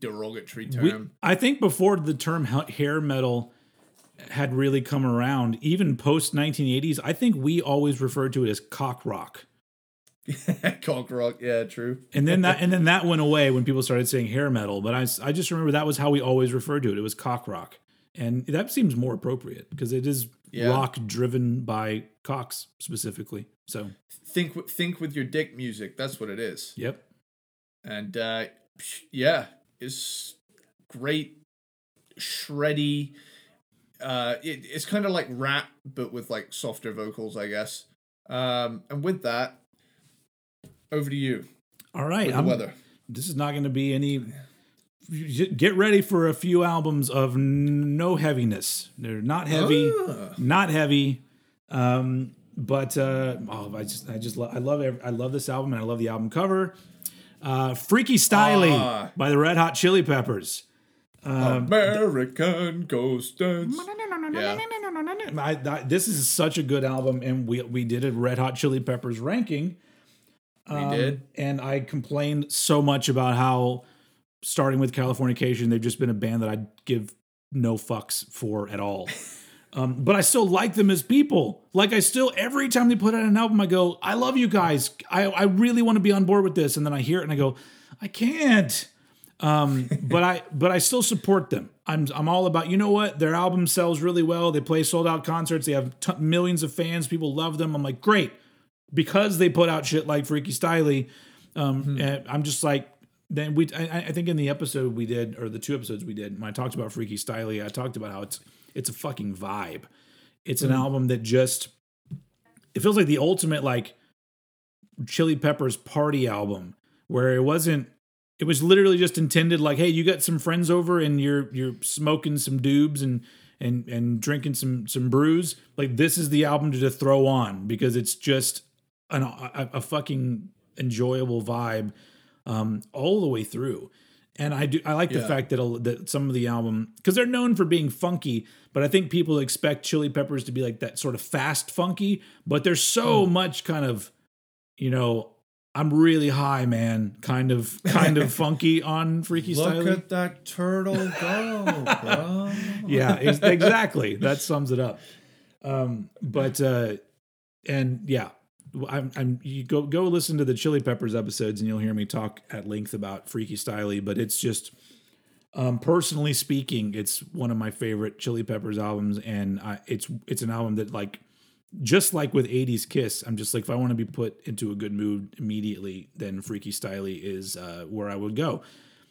derogatory We- term. I think before the term hair metal had really come around, even post 1980s, I think we always referred to it as cock rock. Cock rock, yeah, true. And then that and then that went away when people started saying hair metal. But I I just remember that was how we always referred to it. It was cock rock, and that seems more appropriate because it is Yeah. rock driven by cocks specifically. So Think think with your dick music. That's what it is. yep, And uh, yeah, it's great, shreddy. Uh, it, it's kind of like rap, but with like softer vocals, I guess. Um, and with that, over to you. all right. With the I'm- weather. This is not going to be any. Get ready for a few albums of no heaviness. They're not heavy, Ah. not heavy. Um, but uh, oh, I just, I just, lo- I love, ev- I love this album, and I love the album cover. Uh, Freaky Styley Ah. by the Red Hot Chili Peppers. American Ghost Dance. Yeah. I, I- this is such a good album, and we we did a Red Hot Chili Peppers ranking. We Um, did. and I complained so much about how, starting with Californication, they've just been a band that I give no fucks for at all. um, but I still like them as people. Like I still, every time they put out an album, I go, I love you guys. I I really want to be on board with this, and then I hear it and I go, I can't. Um, but I but I still support them. I'm I'm all about you know what their album sells really well. They play sold out concerts. They have t- millions of fans. People love them. I'm like great because they put out shit like Freaky Styley. Um, and I'm just like then we I, I think in the episode we did or the two episodes we did when I talked about Freaky Styley, I talked about how it's it's a fucking vibe. It's an mm-hmm. album that just it feels like the ultimate like Chili Peppers party album where it wasn't it was literally just intended like hey you got some friends over and you're you're smoking some doobs and and and drinking some some brews like this is the album to just throw on because it's just an, a, a fucking enjoyable vibe um all the way through and I do I like the fact that a, that some of the album because they're known for being funky, but I think people expect Chili Peppers to be like that sort of fast funky, but there's so much kind of you know I'm really high, man, kind of kind of funky on Freaky Look Style. at that turtle go, bro. yeah, exactly. That sums it up. Um, but uh, and yeah, I'm, I'm you go go listen to the Chili Peppers episodes and you'll hear me talk at length about Freaky Styley. But it's just, um, personally speaking, it's one of my favorite Chili Peppers albums, and I, it's it's an album that like. Just like with 80s Kiss, I'm just like, if I want to be put into a good mood immediately, then Freaky Styley is uh, where I would go.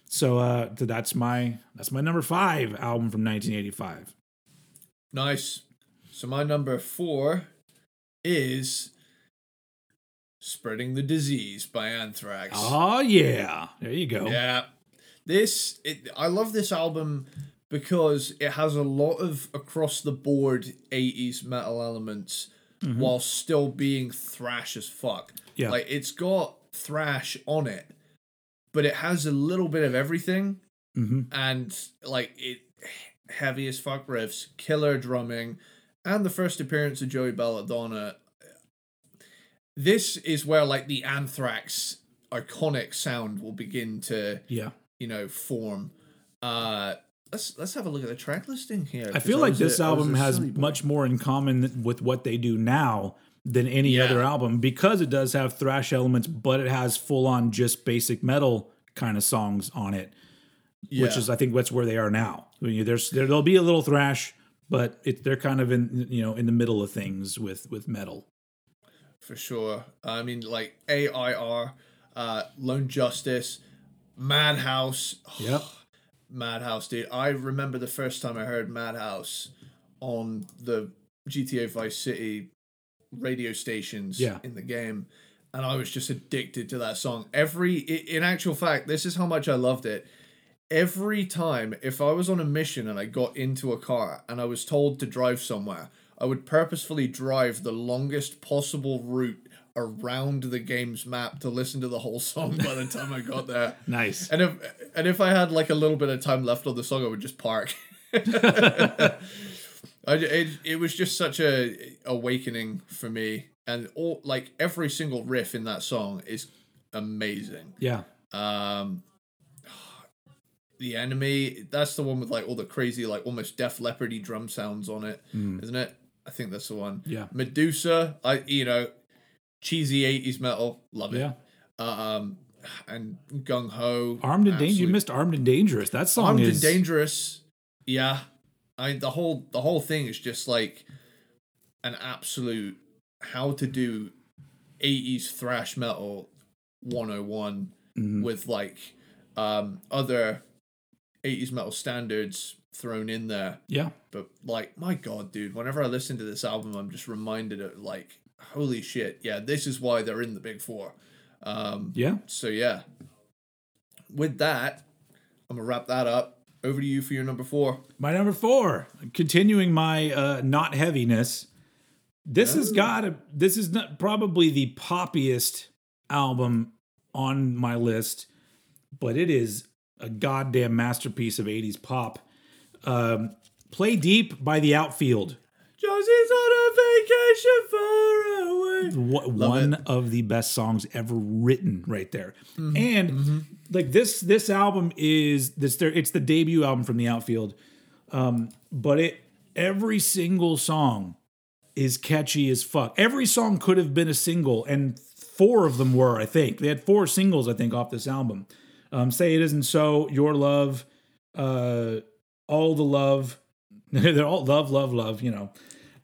So uh, th- that's my that's my number five album from 1985. Nice. So my number four is Spreading the Disease by Anthrax. Oh yeah, there you go. Yeah. This it, I love this album because it has a lot of across the board 80s metal elements while still being thrash as fuck. Yeah. Like it's got thrash on it, but it has a little bit of everything hmm and like it heavy as fuck riffs, killer drumming, and the first appearance of Joey Belladonna. This is where like the Anthrax iconic sound will begin to Yeah, you know form. Uh, let's let's have a look at the track listing here. I feel like was a- this album has much more in common with what they do now than any Yeah. other album because it does have thrash elements, but it has full on just basic metal kind of songs on it, which is I think that's where they are now. I mean, there's there, there'll be a little thrash, but it, they're kind of in you know in the middle of things with with metal. For sure. I mean, like AIR, uh, Lone Justice, Madhouse. Yep. Madhouse, dude. I remember the first time I heard Madhouse on the GTA Vice City radio stations Yeah. in the game, and I was just addicted to that song. Every, in actual fact, this is how much I loved it. Every time, if I was on a mission and I got into a car and I was told to drive somewhere, I would purposefully drive the longest possible route around the game's map to listen to the whole song by the time I got there. Nice. And if and if I had like a little bit of time left on the song, I would just park. I, it, it was just such a awakening for me, and all like every single riff in that song is amazing. Yeah. Um, the enemy that's the one with like all the crazy like almost Def Leppardy drum sounds on it, Mm. not it? I think that's the one. Yeah. Medusa, I you know, cheesy eighties metal, love it. Yeah. Um, and gung ho, Armed and dangerous. You missed Armed and Dangerous. That song armed is and dangerous. Yeah, I the whole the whole thing is just like an absolute how to do eighties thrash metal one hundred and one Mhm. with like um other eighties metal standards thrown in there. Yeah. But like, my god, dude, whenever I listen to this album, I'm just reminded of like, holy shit, yeah, this is why they're in the big four. Um, Yeah. so yeah. With that, I'm gonna wrap that up. Over to you for your number four. My number four, continuing my uh, not heaviness. This has got a. This is not probably the poppiest album on my list, but it is a goddamn masterpiece of '80s pop. Um, Play Deep by the Outfield. Josie's on a vacation far away. Wha- one it. of the best songs ever written right there and like this this album is this their it's the debut album from the outfield um but it every single song is catchy as fuck every song could have been a single and four of them were i think they had four singles i think off this album um say it isn't so your love uh all the love they're all love love love you know.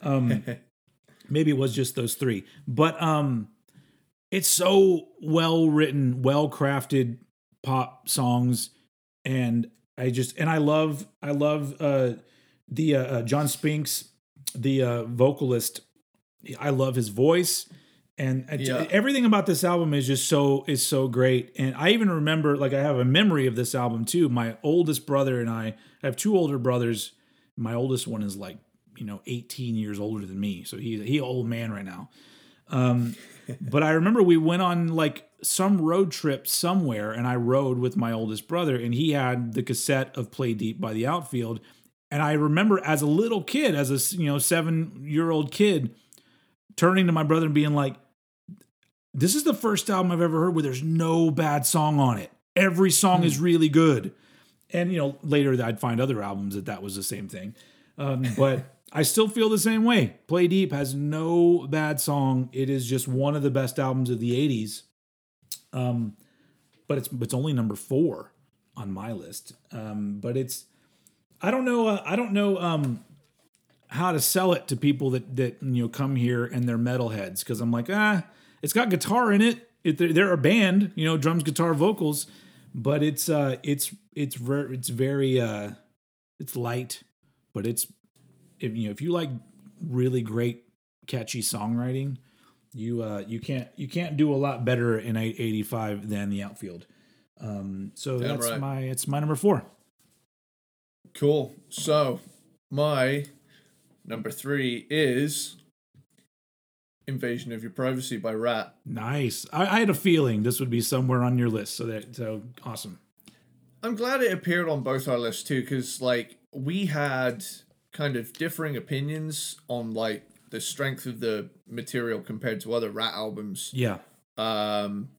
Um maybe it was just those three. But um it's so well written well crafted pop songs. And i just and i love i love uh the uh, uh john spinks the uh vocalist. I love his voice and Yeah. everything about this album is just so is so great. And i even remember like i have a memory of this album too. My oldest brother and i i have two older brothers. My oldest one is like you know 18 years older than me. So he's he old man right now. Um but i remember we went on like some road trip somewhere and i rode with my oldest brother and he had the cassette of play deep by the outfield. And i remember as a little kid as a you know seven year old kid turning to my brother and being like this is the first album i've ever heard where there's no bad song on it. Every song is really good. And you know later i'd find other albums that that was the same thing. Um, but i still feel the same way. Play deep has no bad song. It is just one of the best albums of the 80s um, but it's it's only number four on my list. Um, but it's i don't know uh, i don't know um, how to sell it to people that that you know come here and they're metalheads. Because i'm like ah it's got guitar in it, it they're, they're a band you know drums guitar vocals but it's uh it's it's ver- it's very uh it's light but it's if you know if you like really great catchy songwriting you uh you can't you can't do a lot better in 885 than the outfield um so Damn that's right. my it's my number four Cool. So, my number three is Invasion of Your Privacy by Ratt. nice I, I had a feeling this would be somewhere on your list so that so awesome I'm glad it appeared on both our lists too, because like we had kind of differing opinions on like the strength of the material compared to other Ratt albums. yeah Um,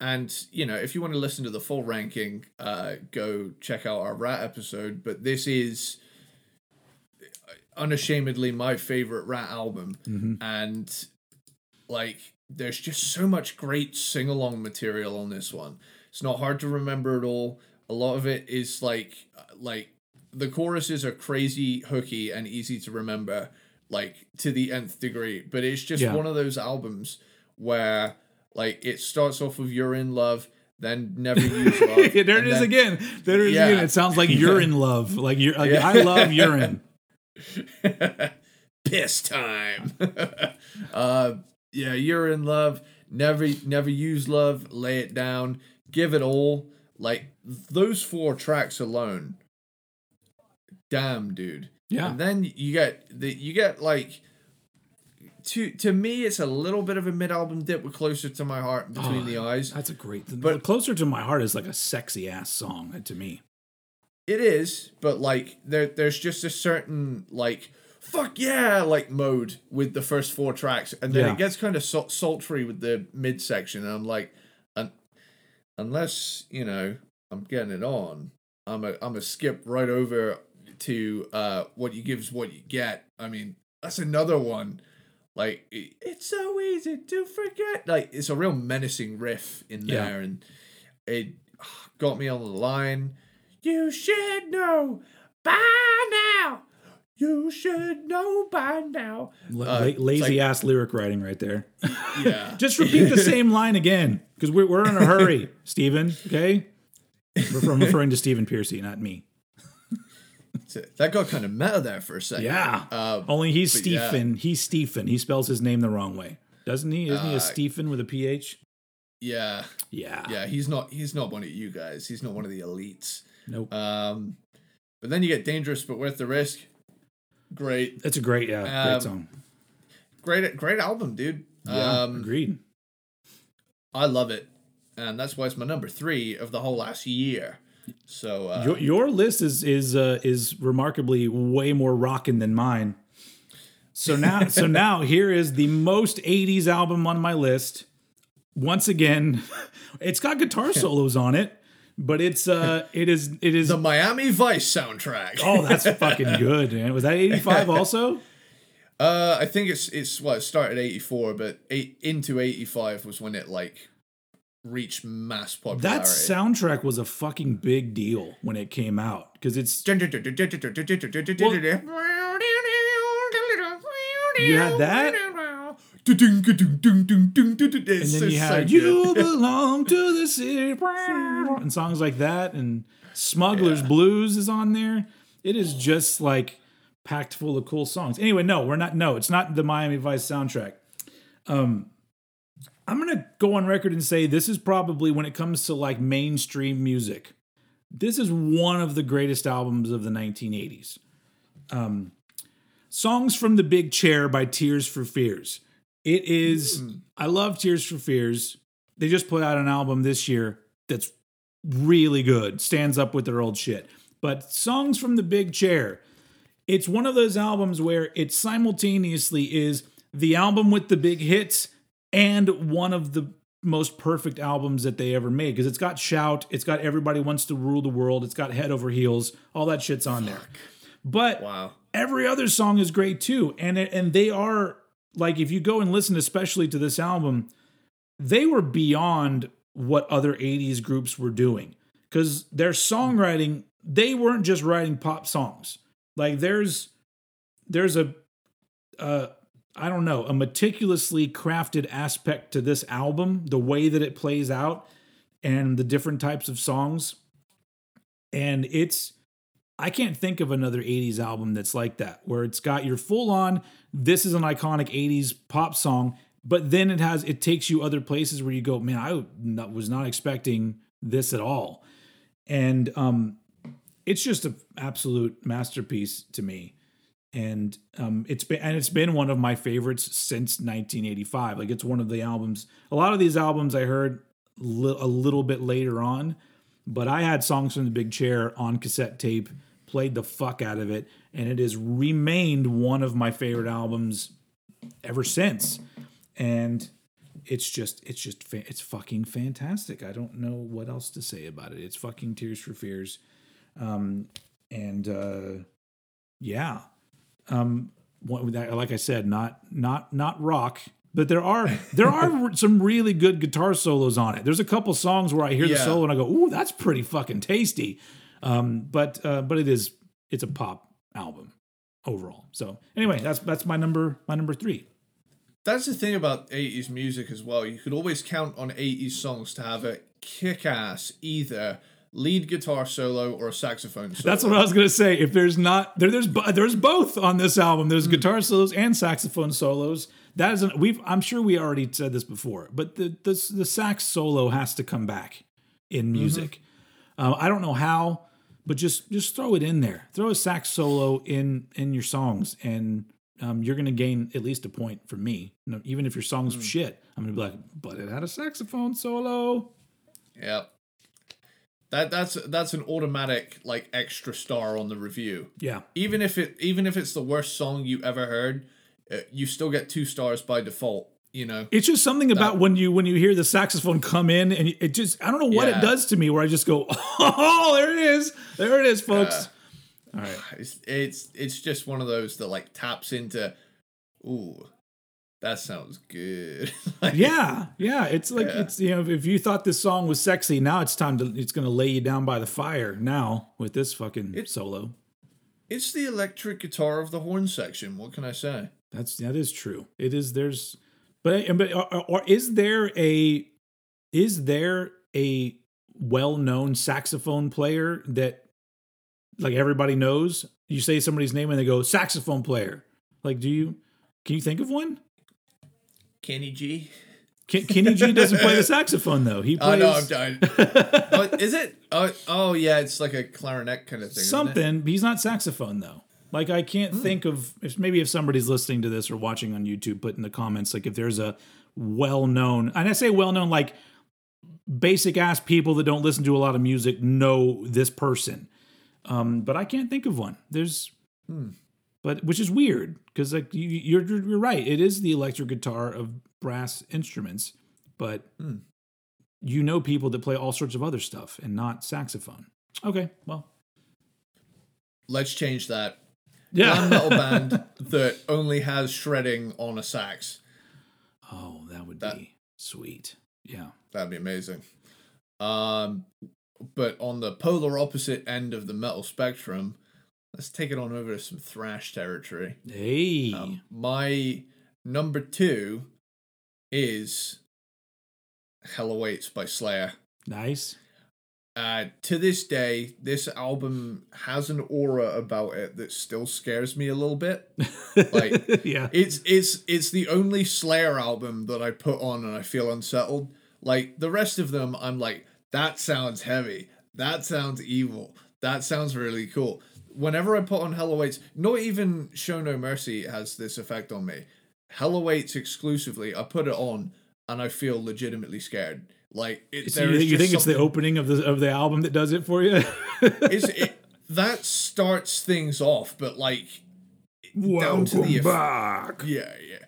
and you know, if you want to listen to the full ranking, uh, go check out our Ratt episode. But this is unashamedly my favorite Ratt album, Mhm. and like there's just so much great sing along material on this one. It's not hard to remember at all. A lot of it is like like the choruses are crazy hooky and easy to remember like to the nth degree but it's just Yeah. one of those albums where like it starts off with you're in love then never use love there it is then- again. There it is Yeah. again. It sounds like you're in love. Like you're like Yeah. I love urine. piss time. Uh yeah you're in love. Never never use love. Lay it down. Give it all. Like those four tracks alone. Damn dude. Yeah. and then you get the you get like to to me it's a little bit of a mid-album dip with closer to my heart between Oh, the eyes. That's a great But- but closer to my heart is like a sexy ass song to me. It is, but like there there's just a certain like fuck yeah like mode with the first four tracks, and then Yeah. it gets kind of sultry with the midsection, and I'm like, un- unless you know I'm getting it on, I'm a I'm a skip right over to uh what you give's what you get. I mean that's another one. Like it- it's so easy to forget. Like it's a real menacing riff in Yeah. there, and it got me on the line. You should know by now. You should know by now. La- Uh, lazy like- ass lyric writing right there. Yeah. Just repeat the same line again because we're, we're in a hurry, Stephen. Okay. Refer- I'm referring to Stephen Pearcy, not me. that got kind of meta there for a second. Yeah. Uh, Only he's but yeah. Stephen. He's Stephen. He spells his name the wrong way, doesn't he? Isn't he Uh, a Stephen with a PH? yeah. Yeah. Yeah. He's not. He's not one of you guys. He's not one of the elites. Nope. Um, but then you get dangerous, but worth the risk. Great, That's a great, yeah, um, great song. great, great album, dude. Yeah, um, agreed. I love it, and that's why it's my number three of the whole last year. So uh, Your, your list is is uh, is remarkably way more rocking than mine. So now, so now here is the most '80s album on my list. Once again, it's got guitar solos on it, but it's uh, it is it is. the Miami Vice soundtrack. oh, that's fucking good, man. Was that '85 also? Uh, I think it's it's well, it started eighty four, but eight into eighty five was when it like reached mass popularity. That soundtrack was a fucking big deal when it came out because it's you had that, and then you had "You Belong to the City" and songs like that, and "Smuggler's Blues" is on there. It is just like packed full of cool songs. Anyway, no, we're not. No, it's not the Miami Vice soundtrack. Um, I'm gonna go on record and say this is probably when it comes to like mainstream music, this is one of the greatest albums of the 1980s. Um, Songs from the Big Chair by Tears for Fears. It is. Mm. I love Tears for Fears. They just put out an album this year that's really good. Stands up with their old shit. But Songs from the Big Chair. It's one of those albums where it simultaneously is the album with the big hits and one of the most perfect albums that they ever made because it's got shout, it's got everybody wants to rule the world, it's got head over heels, all that shit's on there. But Wow. every other song is great too, and it- and they are like if you go and listen especially to this album, they were beyond what other 80s groups were doing. Because their songwriting they weren't just writing pop songs. Like there's there's a uh i don't know a meticulously crafted aspect to this album the way that it plays out and the different types of songs. And it's i can't think of another 80s album that's like that where it's got your full on this is an iconic 80s pop song but then it has it takes you other places where you go man i was not expecting this at all. And um it's just an absolute masterpiece to me. And um it's been and it's been one of my favorites since 1985 like it's one of the albums a lot of these albums i heard li- a little bit later on but i had songs from the big chair on cassette tape played the fuck out of it and it has remained one of my favorite albums ever since. And it's just it's just it's fucking fantastic. I don't know what else to say about it. It's fucking tears for fears. Um and uh yeah. Um what, like i said not not not rock but there are there are some really good guitar solos on it there's a couple songs where i hear the solo and i go ooh that's pretty fucking tasty um but uh but it is it's a pop album overall so anyway that's that's my number my number three That's the thing about 80s music as well. You could always count on 80s songs to have a kick ass either lead guitar solo or a saxophone solo. That's what I was gonna say. If there's not there, there's there's both on this album. There's guitar solos and saxophone solos. That is an, we've I'm sure we already said this before, but the the the sax solo has to come back in music. Uh, I don't know how, but just just throw it in there. Throw a sax solo in in your songs, and um, you're gonna gain at least a point from me. You know, even if your song's shit, I'm gonna be like, but it had a saxophone solo. Yeah. That that's that's an automatic like extra star on the review. Yeah, Even if it even if it's the worst song you ever heard, Uh, you still get two stars by default. You know. It's just something about when you when you hear the saxophone come in and it just I don't know what it does to me where I just go oh there it is there it is folks. All right. It's it's it's just one of those that like taps into, ooh, that sounds good. Like, Yeah, yeah. It's like Yeah. it's you know if you thought this song was sexy, now it's time to it's gonna lay you down by the fire now with this fucking solo. It's the electric guitar of the horn section. What can I say? That's that is true. It is there's but but or, or is there a is there a well-known saxophone player that like everybody knows? You say somebody's name and they go saxophone player. Like do you can you think of one? Kenny G. Ken, Kenny G doesn't play the saxophone though. He Oh plays no, I'm dying. oh, is it? Oh, oh yeah, it's like a clarinet kind of thing. something. He's not saxophone though. Like I can't hmm. think of if maybe if somebody's listening to this or watching on YouTube, put in the comments like if there's a well-known, and I say well-known like basic ass people that don't listen to a lot of music know this person. Um, but I can't think of one. There's, hmm. but which is weird because like you, you're you're right. It is the electric guitar of brass instruments, but hmm. you know people that play all sorts of other stuff and not saxophone. Okay, well, Let's change that. Yeah. Glam metal band that only has shredding on a sax. oh, that would That- be sweet. Yeah. That'd be amazing. Um, but on the polar opposite end of the metal spectrum, let's take it on over to some thrash territory. Hey. Um, my number two is Hell Awaits by Slayer. nice. Uh, to this day, this album has an aura about it that still scares me a little bit. Like, yeah. It's it's it's the only Slayer album that I put on and I feel unsettled. Like the rest of them, I'm like, that sounds heavy. That sounds evil. That sounds really cool. Whenever I put on Hell Awaits, not even Show No Mercy has this effect on me. Hell Awaits exclusively, I put it on and I feel legitimately scared. Like it, So there you, is you just think it's the opening of the of the album that does it for you? it's it, that starts things off, but like down to the eff- back. Yeah, yeah.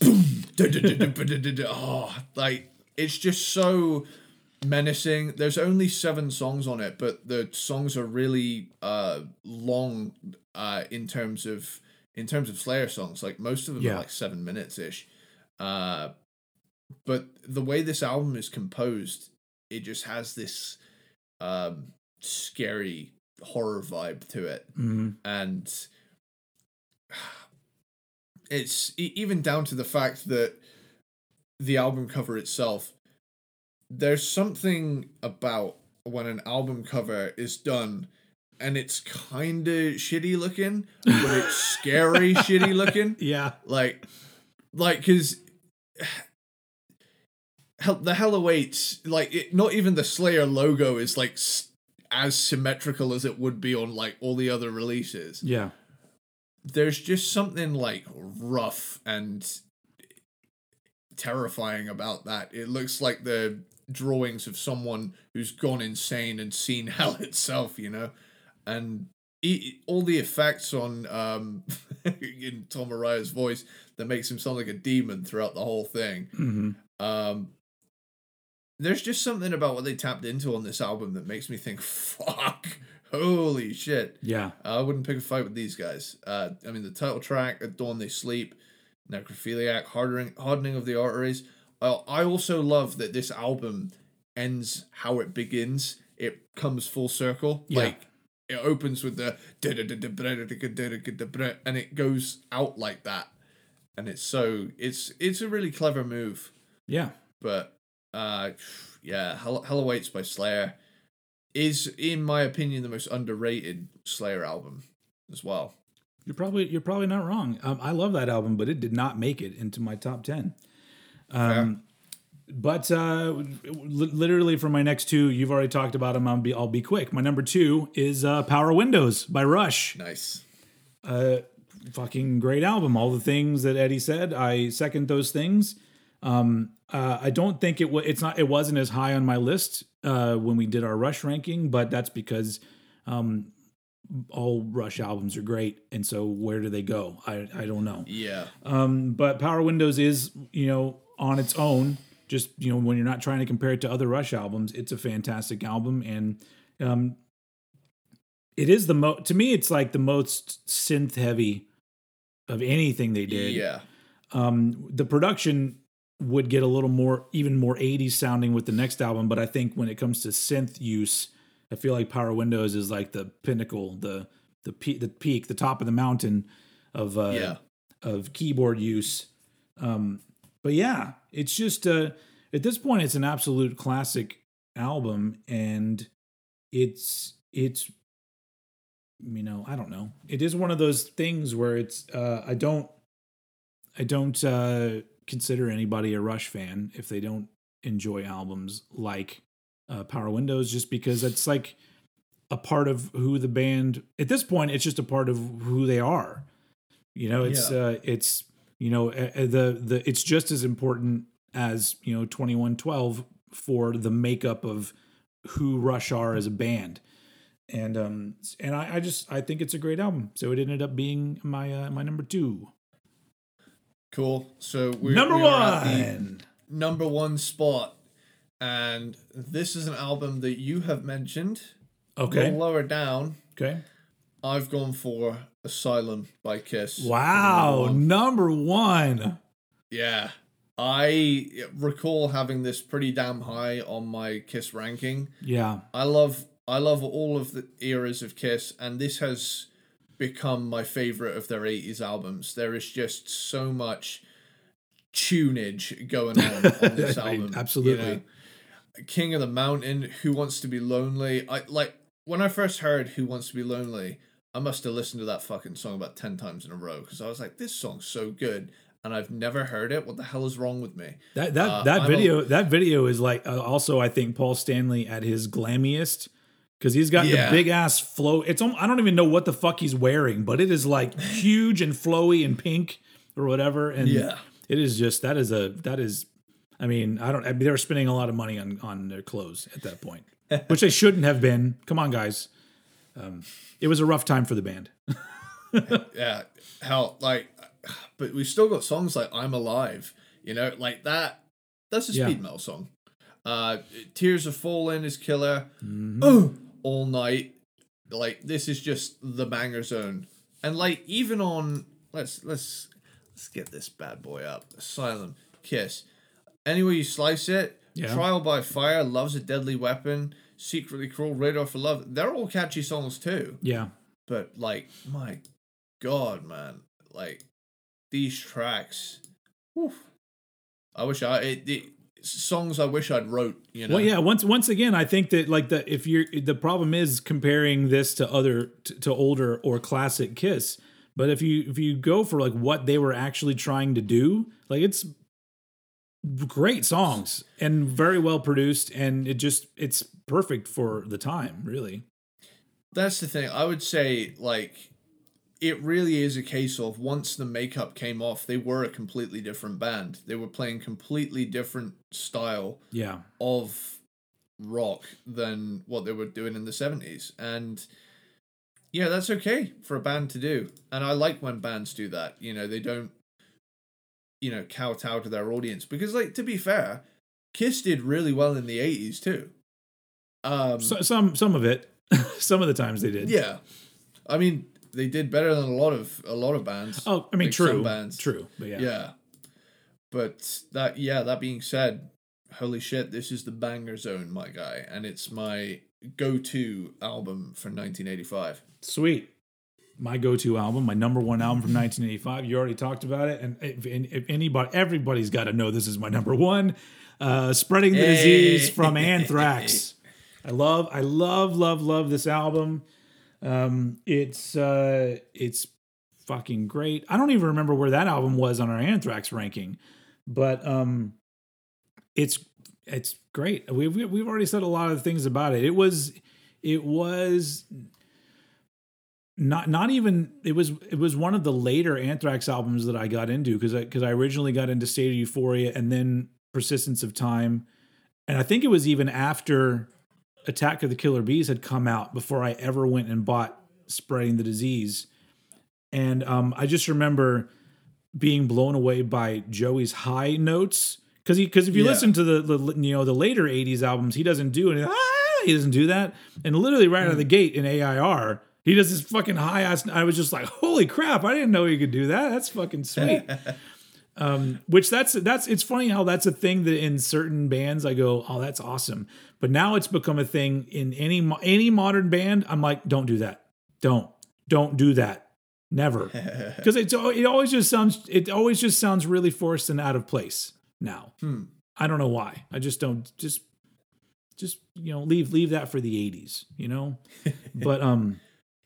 Boom. Da, da, da, da, da, da, da, da. Oh, like it's just so menacing. There's only seven songs on it, but the songs are really uh long uh in terms of in terms of Slayer songs. Like most of them Yeah. are like seven minutes ish. Uh but the way this album is composed, it just has this um scary horror vibe to it Mhm. and it's even down to the fact that the album cover itself there's something about when an album cover is done and it's kind of shitty looking but it's scary shitty looking Yeah. like like the hell awaits like it, not even the slayer logo is like s- as symmetrical as it would be on like all the other releases Yeah. there's just something like rough and terrifying about that. It looks like the drawings of someone who's gone insane and seen hell itself, you know, and all the effects on um in Tom Araya's voice that makes him sound like a demon throughout the whole thing. hmm Um, there's just something about what they tapped into on this album that makes me think, fuck, holy shit. Yeah. I wouldn't pick a fight with these guys. Uh, I mean, the title track, At Dawn They Sleep, Necrophiliac, Hardening, Hardening of the Arteries. Uh, I also love that this album ends how it begins. It comes full circle. Yeah. Like, it opens with the and it goes out like that. And it's so, it's it's a really clever move. Yeah. But, uh, yeah, Hell, Hell Awaits by Slayer is, in my opinion, the most underrated Slayer album as well. You're probably you're probably not wrong. Um, I love that album, but it did not make it into my top ten. Um, but uh, li- literally for my next two, you've already talked about them. I'll be I'll be quick. My number two is uh, Power Windows by Rush. Nice. Uh, fucking great album. All the things that Eddie said, I second those things. Um, uh, I don't think it was. It's not. It wasn't as high on my list uh, when we did our Rush ranking, but that's because um, all Rush albums are great, and so where do they go? I I don't know. Yeah. Um, but Power Windows is, you know, on its own. Just you know, when you're not trying to compare it to other Rush albums, it's a fantastic album, and um, it is the most. To me, it's like the most synth heavy of anything they did. Yeah. Um, the production would get a little more, even more 80s sounding with the next album, but I think when it comes to synth use, I feel like Power Windows is like the pinnacle, the the peak, the peak, the top of the mountain of uh, Yeah. of keyboard use. Um, but yeah, it's just uh, at this point, it's an absolute classic album, and it's it's you know I don't know. It is one of those things where it's uh, I don't I don't uh, consider anybody a Rush fan if they don't enjoy albums like uh, Power Windows, just because it's like a part of who the band at this point. It's just a part of who they are. You know, it's Yeah. uh, it's you know the the it's just as important as you know twenty one twelve for the makeup of who Rush are as a band. And um and I, I just I think it's a great album. So it ended up being my uh, my number two. Cool. So we're number we are at the one. number one spot, and this is an album that you have mentioned. Okay. lower down, Okay. I've gone for Asylum by Kiss. Wow. number one. Number one. Yeah. I recall having this pretty damn high on my Kiss ranking. Yeah. I love I love all of the eras of Kiss, and this has become my favorite of their 80s albums. There is just so much tunage going on on this album. you absolutely. know. King of the Mountain, Who Wants to Be Lonely. I like when I first heard Who Wants to Be Lonely, I must have listened to that fucking song about 10 times in a row because I was like, this song's so good. And I've never heard it. What the hell is wrong with me? That that Uh, that I'm a- video that video is like uh, also I think Paul Stanley at his glammiest because he's got Yeah. the big ass flow. It's I don't even know what the fuck he's wearing, but it is like huge and flowy and pink or whatever. And Yeah. it is just that is a that is. I mean, I don't. I mean, they were spending a lot of money on on their clothes at that point, which they shouldn't have been. Come on, guys. Um, it was a rough time for the band. yeah hell like but we still got songs like i'm alive you know like that that's a Yeah. speed metal song uh tears are falling is killer Mhm. oh all night. Like this is just the banger zone. And like even on let's let's let's get this bad boy up. Asylum kiss. Anyway you slice it Yeah. trial by fire loves a deadly weapon. Secretly cruel radar for love. They're all catchy songs too. Yeah, but like my god man. Like these tracks whew, i wish i it, it songs i wish i'd wrote you know Well, yeah. Once once again, I think that like the if you're the problem is comparing this to other to, to older or classic Kiss. But if you if you go for like what they were actually trying to do, like it's great songs and very well produced, and it just it's perfect for the time, really. that's the thing i would say like it really is a case of once the makeup came off they were a completely different band. They were playing completely different style Yeah, of rock than what they were doing in the 70s and yeah that's okay for a band to do. And i like when bands do that. You know they don't you know kowtow to their audience. Because like to be fair kiss did really well in the 80s too. Um so, some some of it, some of the times they did. yeah. I mean they did better than a lot of a lot of bands Oh, I mean, Like true, bands. true, but yeah, yeah. But that yeah, that being said, holy shit, this is the banger zone, my guy, and it's my go-to album for 1985. Sweet. My go-to album, my number one album from 1985. You already talked about it, and if, if anybody, everybody's got to know this is my number one. Uh, "Spreading the Disease" from Anthrax. I love, I love, love, love this album. Um, it's uh, it's fucking great. I don't even remember where that album was on our Anthrax ranking, but um, it's it's great. We've we've already said a lot of things about it. It was it was not not even it was it was one of the later Anthrax albums that I got into because I because I originally got into State of Euphoria and then Persistence of Time, and I think it was even after Attack of the Killer Bees had come out before I ever went and bought Spreading the Disease, and um, I just remember being blown away by Joey's high notes because he because if you Yeah. listen to the, the you know the later '80s albums, he doesn't do anything. Ah, he doesn't do that, and literally right out of the gate in AIR, he does this fucking high ass. I was just like, holy crap! I didn't know he could do that. That's fucking sweet. um, which that's that's it's funny how that's a thing that in certain bands I go, oh, that's awesome. But now it's become a thing in any any modern band. I'm like, don't do that. Don't don't do that. Never because it's it always just sounds it always just sounds really forced and out of place now. Hmm. I don't know why. I just don't just just you know leave leave that for the 80s, you know? but um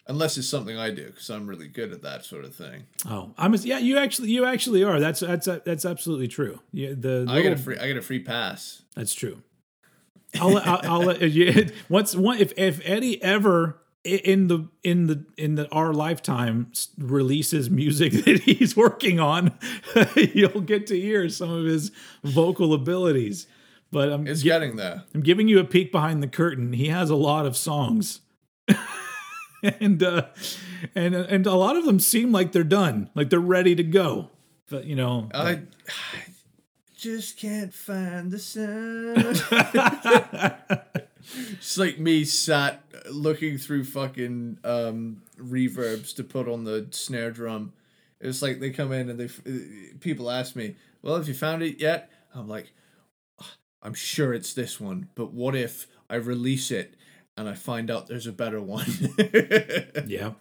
Unless it's something I do, because I'm really good at that sort of thing. oh, I'm a, yeah, you actually you actually are. That's that's that's absolutely true. Yeah, the I little, get a free I get a free pass. That's true. I'll let- I'll, I'll let you once one if if Eddie ever in the in the in the our lifetime releases music that he's working on, you'll get to hear some of his vocal abilities. but I'm It's gi- getting there. I'm giving you a peek behind the curtain. He has a lot of songs. and uh and and a lot of them seem like they're done, like they're ready to go. But you know, I just can't find the sound. it's like me sat looking through fucking um, reverbs to put on the snare drum. It's like they come in and they people ask me, "Well, have you found it yet?" I'm like, "I'm sure it's this one, but what if I release it and I find out there's a better one?" yeah.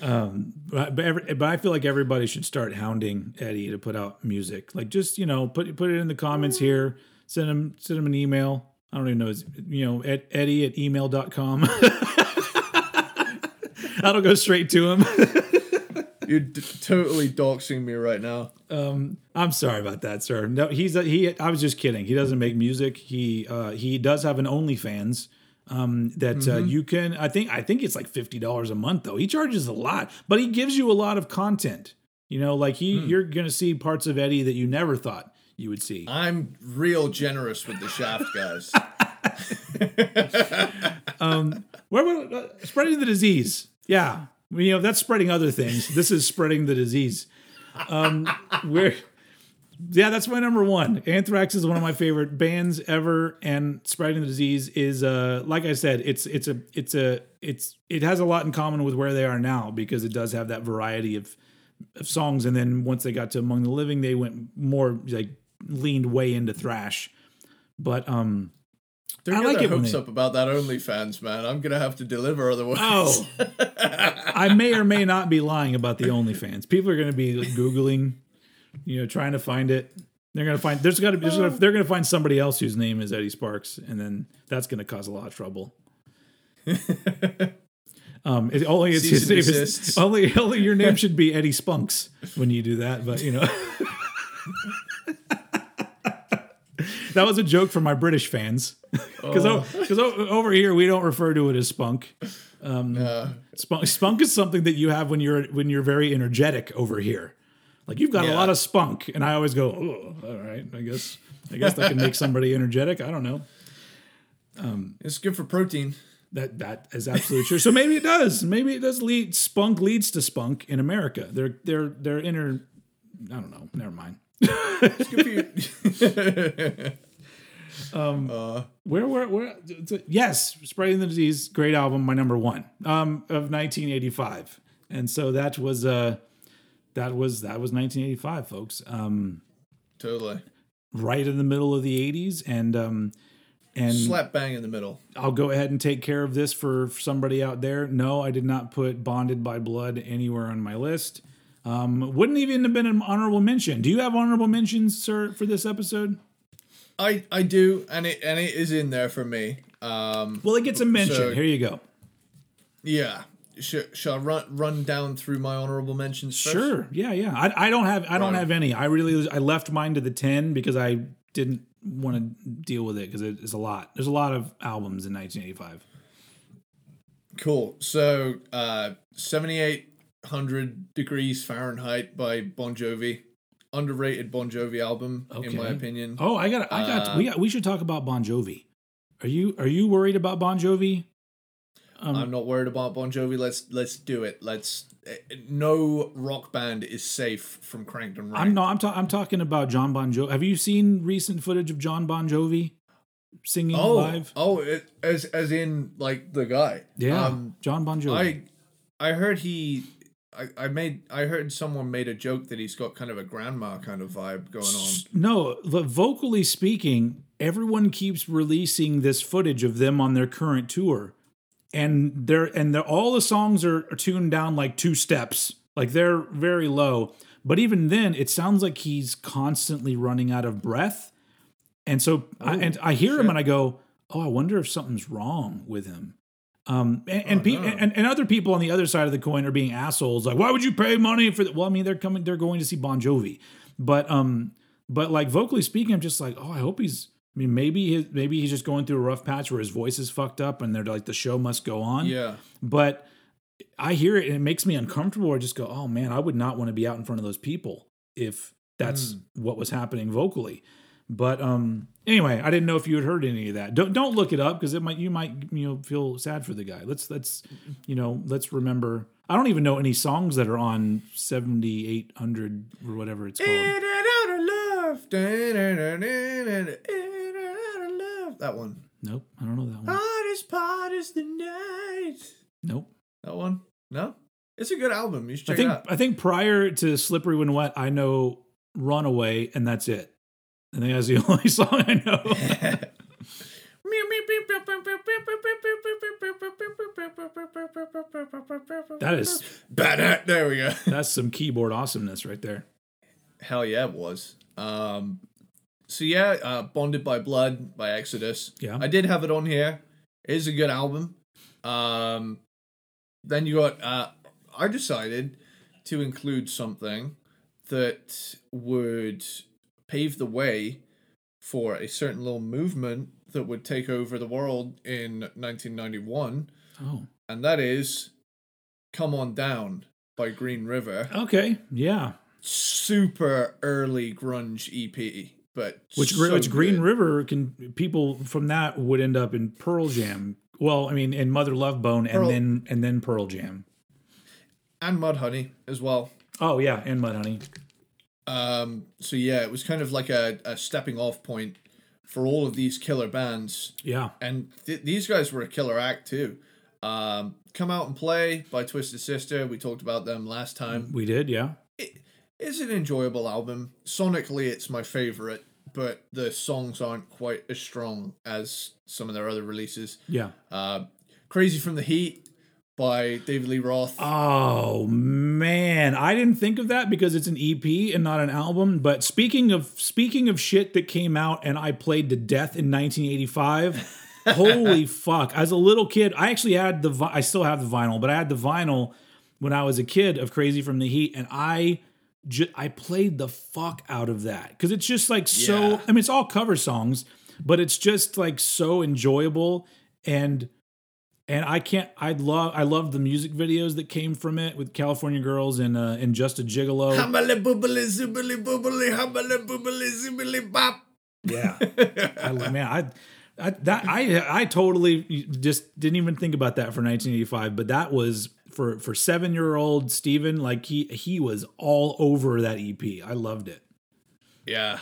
Um, but but, every, but I feel like everybody should start hounding Eddie to put out music. Like just you know put put it in the comments here. Send him send him an email. I don't even know his you know ed, Eddie at email.com. That'll go straight to him. You're d- totally doxing me right now. Um, I'm sorry about that, sir. No, he's a, he. I was just kidding. He doesn't make music. He uh, he does have an OnlyFans um, that uh, you can. I think I think it's like fifty dollars a month though. He charges a lot, but he gives you a lot of content. You know, like he you're gonna see parts of Eddie that you never thought you would see. I'm real generous with the shaft, guys. Where, where uh, spreading the disease? Yeah, you know that's spreading other things. This is spreading the disease. Um, where, yeah, that's my number one. Anthrax is one of my favorite bands ever, and spreading the disease is, uh, like I said, it's it's a it's a it's it has a lot in common with where they are now because it does have that variety of of songs. And then once they got to Among the Living, they went more like leaned way into thrash. But um, Don't I like it hopes they- up about that OnlyFans, man. I'm gonna have to deliver otherwise. Oh, I may or may not be lying about the OnlyFans. People are going to be googling, you know, trying to find it. They're to find there's got to there's gonna, they're to find somebody else whose name is Eddie Sparks, and then that's to cause a lot of trouble. Um, it, only it's his name is, only only your name should be Eddie Spunks when you do that, but you know. that was a joke for my British fans, because because over here we don't refer to it as spunk. Uh, Spunk, spunk is something that you have when you're when you're very energetic over here. Like you've got a lot of spunk, and I always go, oh, all right. I guess I guess that can make somebody energetic. I don't know. it's good for protein. That that is absolutely true. So maybe it does. Maybe it does lead. Spunk leads to spunk in America. They're they're they're inner. I don't know. Never mind. It's good for you. Where where where? Yes, spreading the disease. Great album. My number one um, of 1985. And so that was uh that was that was 1985, folks. Um, totally. right in the middle of the 80s and um and Slap bang in the middle. I'll go ahead and take care of this for somebody out there. No, I did not put Bonded by Blood anywhere on my list. Um, wouldn't even have been an honorable mention. Do you have honorable mentions, sir, for this episode? I I do, and it and it is in there for me. Um, Well, it gets a mention. So- Here you go. yeah. Shall, shall I run run down through my honorable mentions first? Sure. Yeah, yeah. I, I don't have I don't Right. have any. I really I left mine to the 10 because I didn't want to deal with it because it's a lot. There's a lot of albums in 1985. Cool. So, uh, 7800 degrees Fahrenheit by Bon Jovi. Underrated Bon Jovi album, in my opinion. Oh, I got I got Uh, we got we should talk about Bon Jovi. Are you are you worried about Bon Jovi? Um, I'm not worried about Bon Jovi. Let's let's do it. Let's. No rock band is safe from Cranked and Ranked. I'm not. I'm, ta- I'm talking about John Bon Jovi. Have you seen recent footage of John Bon Jovi singing Oh, live? oh, it, as as in like the guy. Yeah, Um, John Bon Jovi. I I heard he. I, I made I heard someone made a joke that he's got kind of a grandma kind of vibe going on. no, the, vocally speaking, everyone keeps releasing this footage of them on their current tour, and they're and they're, all the songs are, are tuned down like two steps, like they're very low. But even then, it sounds like he's constantly running out of breath, and so I, and I hear him and I go, "Oh, I wonder if something's wrong with him." Um, and and, Oh, pe- no. and and other people on the other side of the coin are being assholes. Like, why would you pay money for that? Well, I mean, they're coming, they're going to see Bon Jovi, but um, but like vocally speaking, I'm just like, oh, I hope he's. I mean, maybe his, maybe he's just going through a rough patch where his voice is fucked up, and they're like, the show must go on. Yeah. But I hear it and it makes me uncomfortable. I just go, oh man, I would not want to be out in front of those people if that's Mm. what was happening vocally. But um, anyway, I didn't know if you had heard any of that. Don't don't look it up because it might you might you know feel sad for the guy. Let's let's you know let's remember. I don't even know any songs that are on seventy eight hundred or whatever it's called. That one. Nope, I don't know that one. Hardest part is the night. Nope. That one? No? It's a good album. You should I think it out. I think prior to Slippery When Wet, I know Runaway, and that's it. I think that's the only song I know. that is Bad. There we go. that's some keyboard awesomeness right there. Hell yeah, it was. Um, so yeah, uh, Bonded by Blood by Exodus. Yeah. I did have it on here. It is a good album. Um, then you got. Uh, I decided to include something that would pave the way for a certain little movement that would take over the world in 1991, Oh, and that is "Come On Down" by Green River. okay, yeah. super early grunge EP, but Which so which Green good. River can people from that would end up in Pearl Jam. Well, I mean, in Mother Love Bone, and then and then Pearl Jam. and Mudhoney as well. Oh yeah, and Mudhoney. Um, so yeah, it was kind of like a, a stepping off point for all of these killer bands, Yeah, and th- these guys were a killer act too. Um, Come out and play by Twisted Sister. We talked about them last time. we did. Yeah, It's an enjoyable album. Sonically, it's my favorite, but the songs aren't quite as strong as some of their other releases. yeah. Uh, Crazy from the Heat by David Lee Roth. Oh man, I didn't think of that because it's an EP and not an album. But speaking of speaking of shit that came out and I played to death in 1985, holy fuck! As a little kid, I actually had the vi- I still have the vinyl, but I had the vinyl when I was a kid of Crazy from the Heat, and I I played the fuck out of that because it's just like so. Yeah. I mean, it's all cover songs, but it's just like so enjoyable and and I can't. I love. I love the music videos that came from it with California Girls and uh, and Just a Gigolo. Humbly boobly zoobly boobly humbly boobly zoobly bop. Yeah, I, man, I, I that I I totally just didn't even think about that for 1985. But that was for for seven year old Steven, Like he he was all over that EP. I loved it. Yeah,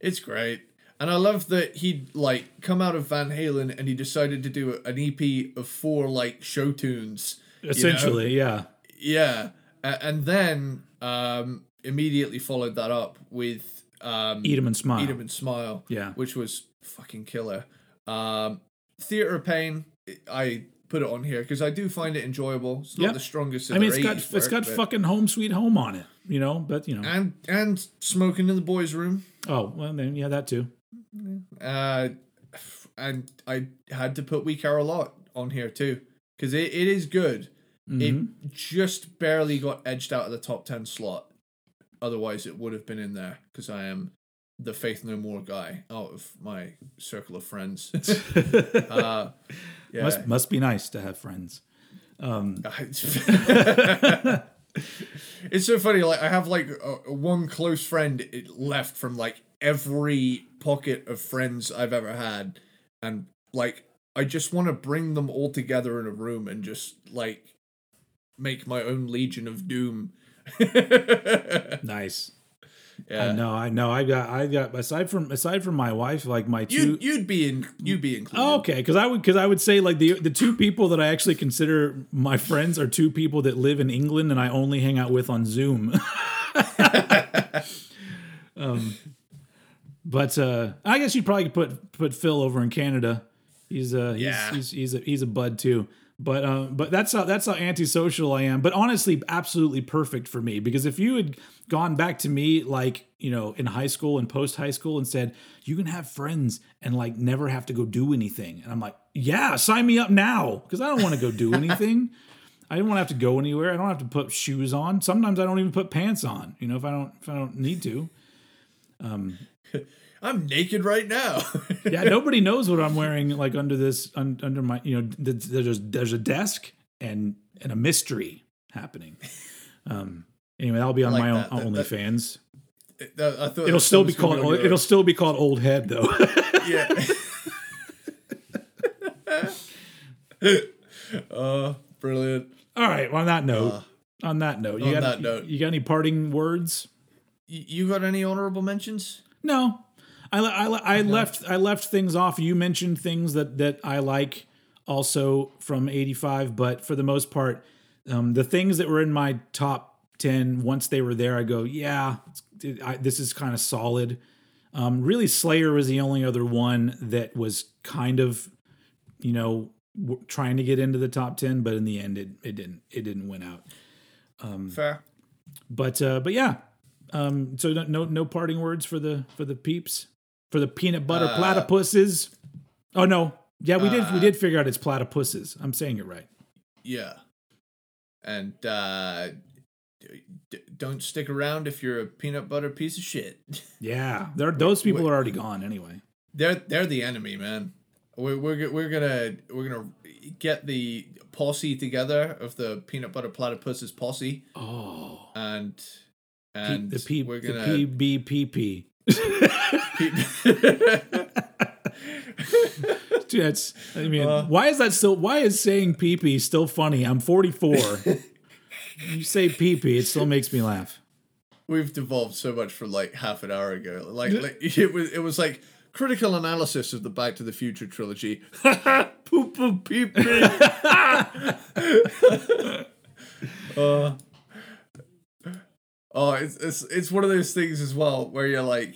it's great. And I love that he'd like come out of Van Halen and he decided to do an EP of four like show tunes. you know? Essentially, yeah, Yeah. And then um immediately followed that up with um Eat 'em and smile. Eat 'em and Smile. Yeah. Which was fucking killer. Um Theater of Pain, I put it on here because I do find it enjoyable. It's not Yeah. the strongest of I mean, it's got 80s it's work, got fucking Home Sweet Home on it, you know. But you know, and and smoking in the boys' room. oh well, then yeah, that too. Uh, and I had to put We Care a Lot on here too because it, it is good. Mhm. It just barely got edged out of the top 10 slot. Otherwise, it would have been in there because I am the Faith No More guy out of my circle of friends. uh, yeah. Must must be nice to have friends. Um, it's so funny. Like I have like a, one close friend left from like every pocket of friends I've ever had, and like I just want to bring them all together in a room and just like make my own Legion of Doom. Nice. Yeah, I know, I know. I got, I got. Aside from, aside from my wife, like my two. you'd you'd be in you'd be included. Oh, okay, because I would, because I would say like the the two people that I actually consider my friends are two people that live in England and I only hang out with on Zoom. um, but uh, I guess you'd probably put put Phil over in Canada. He's uh, he's, he's he's a he's a bud too. But uh, but that's how that's how antisocial I am. But honestly, absolutely perfect for me because if you had gone back to me like you know in high school and post high school and said you can have friends and like never have to go do anything, and I'm like, yeah, sign me up now because I don't want to go do anything. I don't want to have to go anywhere. I don't have to put shoes on. Sometimes I don't even put pants on. You know, if I don't if I don't need to. I'm naked right now. yeah, nobody knows what I'm wearing. Like under this, un, under my, you know, th- there's there's a desk and and a mystery happening. Um. Anyway, that'll be on like my own that. That- OnlyFans. I thought It'll still be called. It'll still be called Old Head though. yeah. uh, brilliant. All right. Well, on that note, on that note, you on got that note. you got any parting words? You got any honorable mentions? No, I I, I left I left things off. You mentioned things that that I like also from '85, but for the most part, um, the things that were in my top ten once they were there, I go, yeah, it's- I, this is kind of solid. Um, really, Slayer was the only other one that was kind of, you know, w- trying to get into the top ten, but in the end, it, it didn't it didn't win out. Fair. But uh, but yeah, um, so no, no no parting words for the for the peeps for the peanut butter Uh, platypuses. Oh no, yeah, we did we did figure out it's platypuses. I'm saying it right. Yeah. And uh, d- don't stick around if you're a peanut butter piece of shit. Yeah, they're, those people are already gone anyway. they're they're the enemy, man. We're we're we're gonna we're gonna get the posse together of the peanut butter platypuses posse, Oh, and P- and the P we're the gonna PBPP. Dude, that's I mean, Uh. why is that still? Why is saying PP still funny? I'm 44. you say PP, it still makes me laugh. We've devolved so much from like half an hour ago. Like, like it was it was like critical analysis of the Back to the Future trilogy. Poop poop peep peep. uh, oh, it's, it's it's one of those things as well where you're like,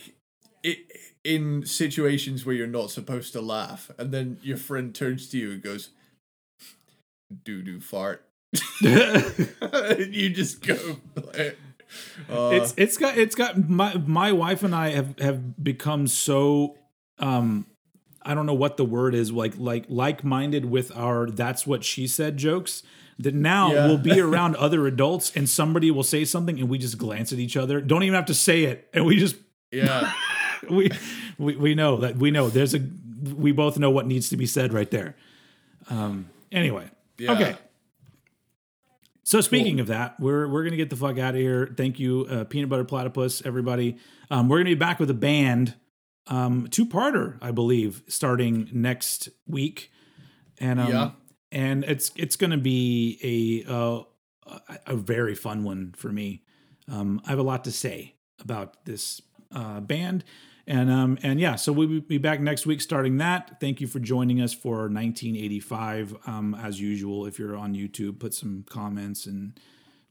it in situations where you're not supposed to laugh, and then your friend turns to you and goes, "Doo doo fart." and you just go. Like, uh, it's it's got it's got my my wife and I have have become so um I don't know what the word is like like like minded with our that's what she said jokes that now Yeah. we'll be around other adults and somebody will say something and we just glance at each other don't even have to say it and we just yeah. we we, we know that we know there's a we both know what needs to be said right there um anyway Yeah. okay so speaking of that, we're we're gonna get the fuck out of here. Thank you, uh, Peanut Butter Platypus, everybody. Um, we're gonna be back with a band, um, two parter, I believe, starting next week, and um, Yeah. and it's it's gonna be a uh, a- a very fun one for me. Um, I have a lot to say about this uh, band. And um and yeah, so we'll be back next week starting that. Thank you for joining us for 1985. Um, as usual, if you're on YouTube, put some comments and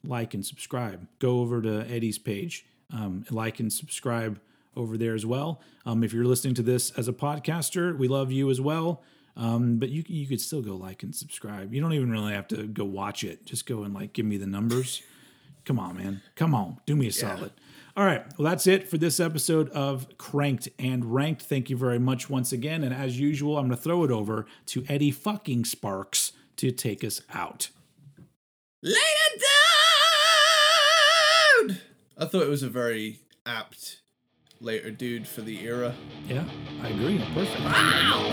like and subscribe. Go over to Eddie's page, um, like and subscribe over there as well. Um, if you're listening to this as a podcaster, we love you as well. Um, but you you could still go like and subscribe. You don't even really have to go watch it. Just go and like give me the numbers. Come on, man. Come on. Do me a solid. All right. Well, that's it for this episode of Cranked and Ranked. Thank you very much once again. And as usual, I'm going to throw it over to Eddie fucking Sparks to take us out. Later, dude! I thought it was a very apt later dude for the era. Yeah, I agree. Perfect. Wow!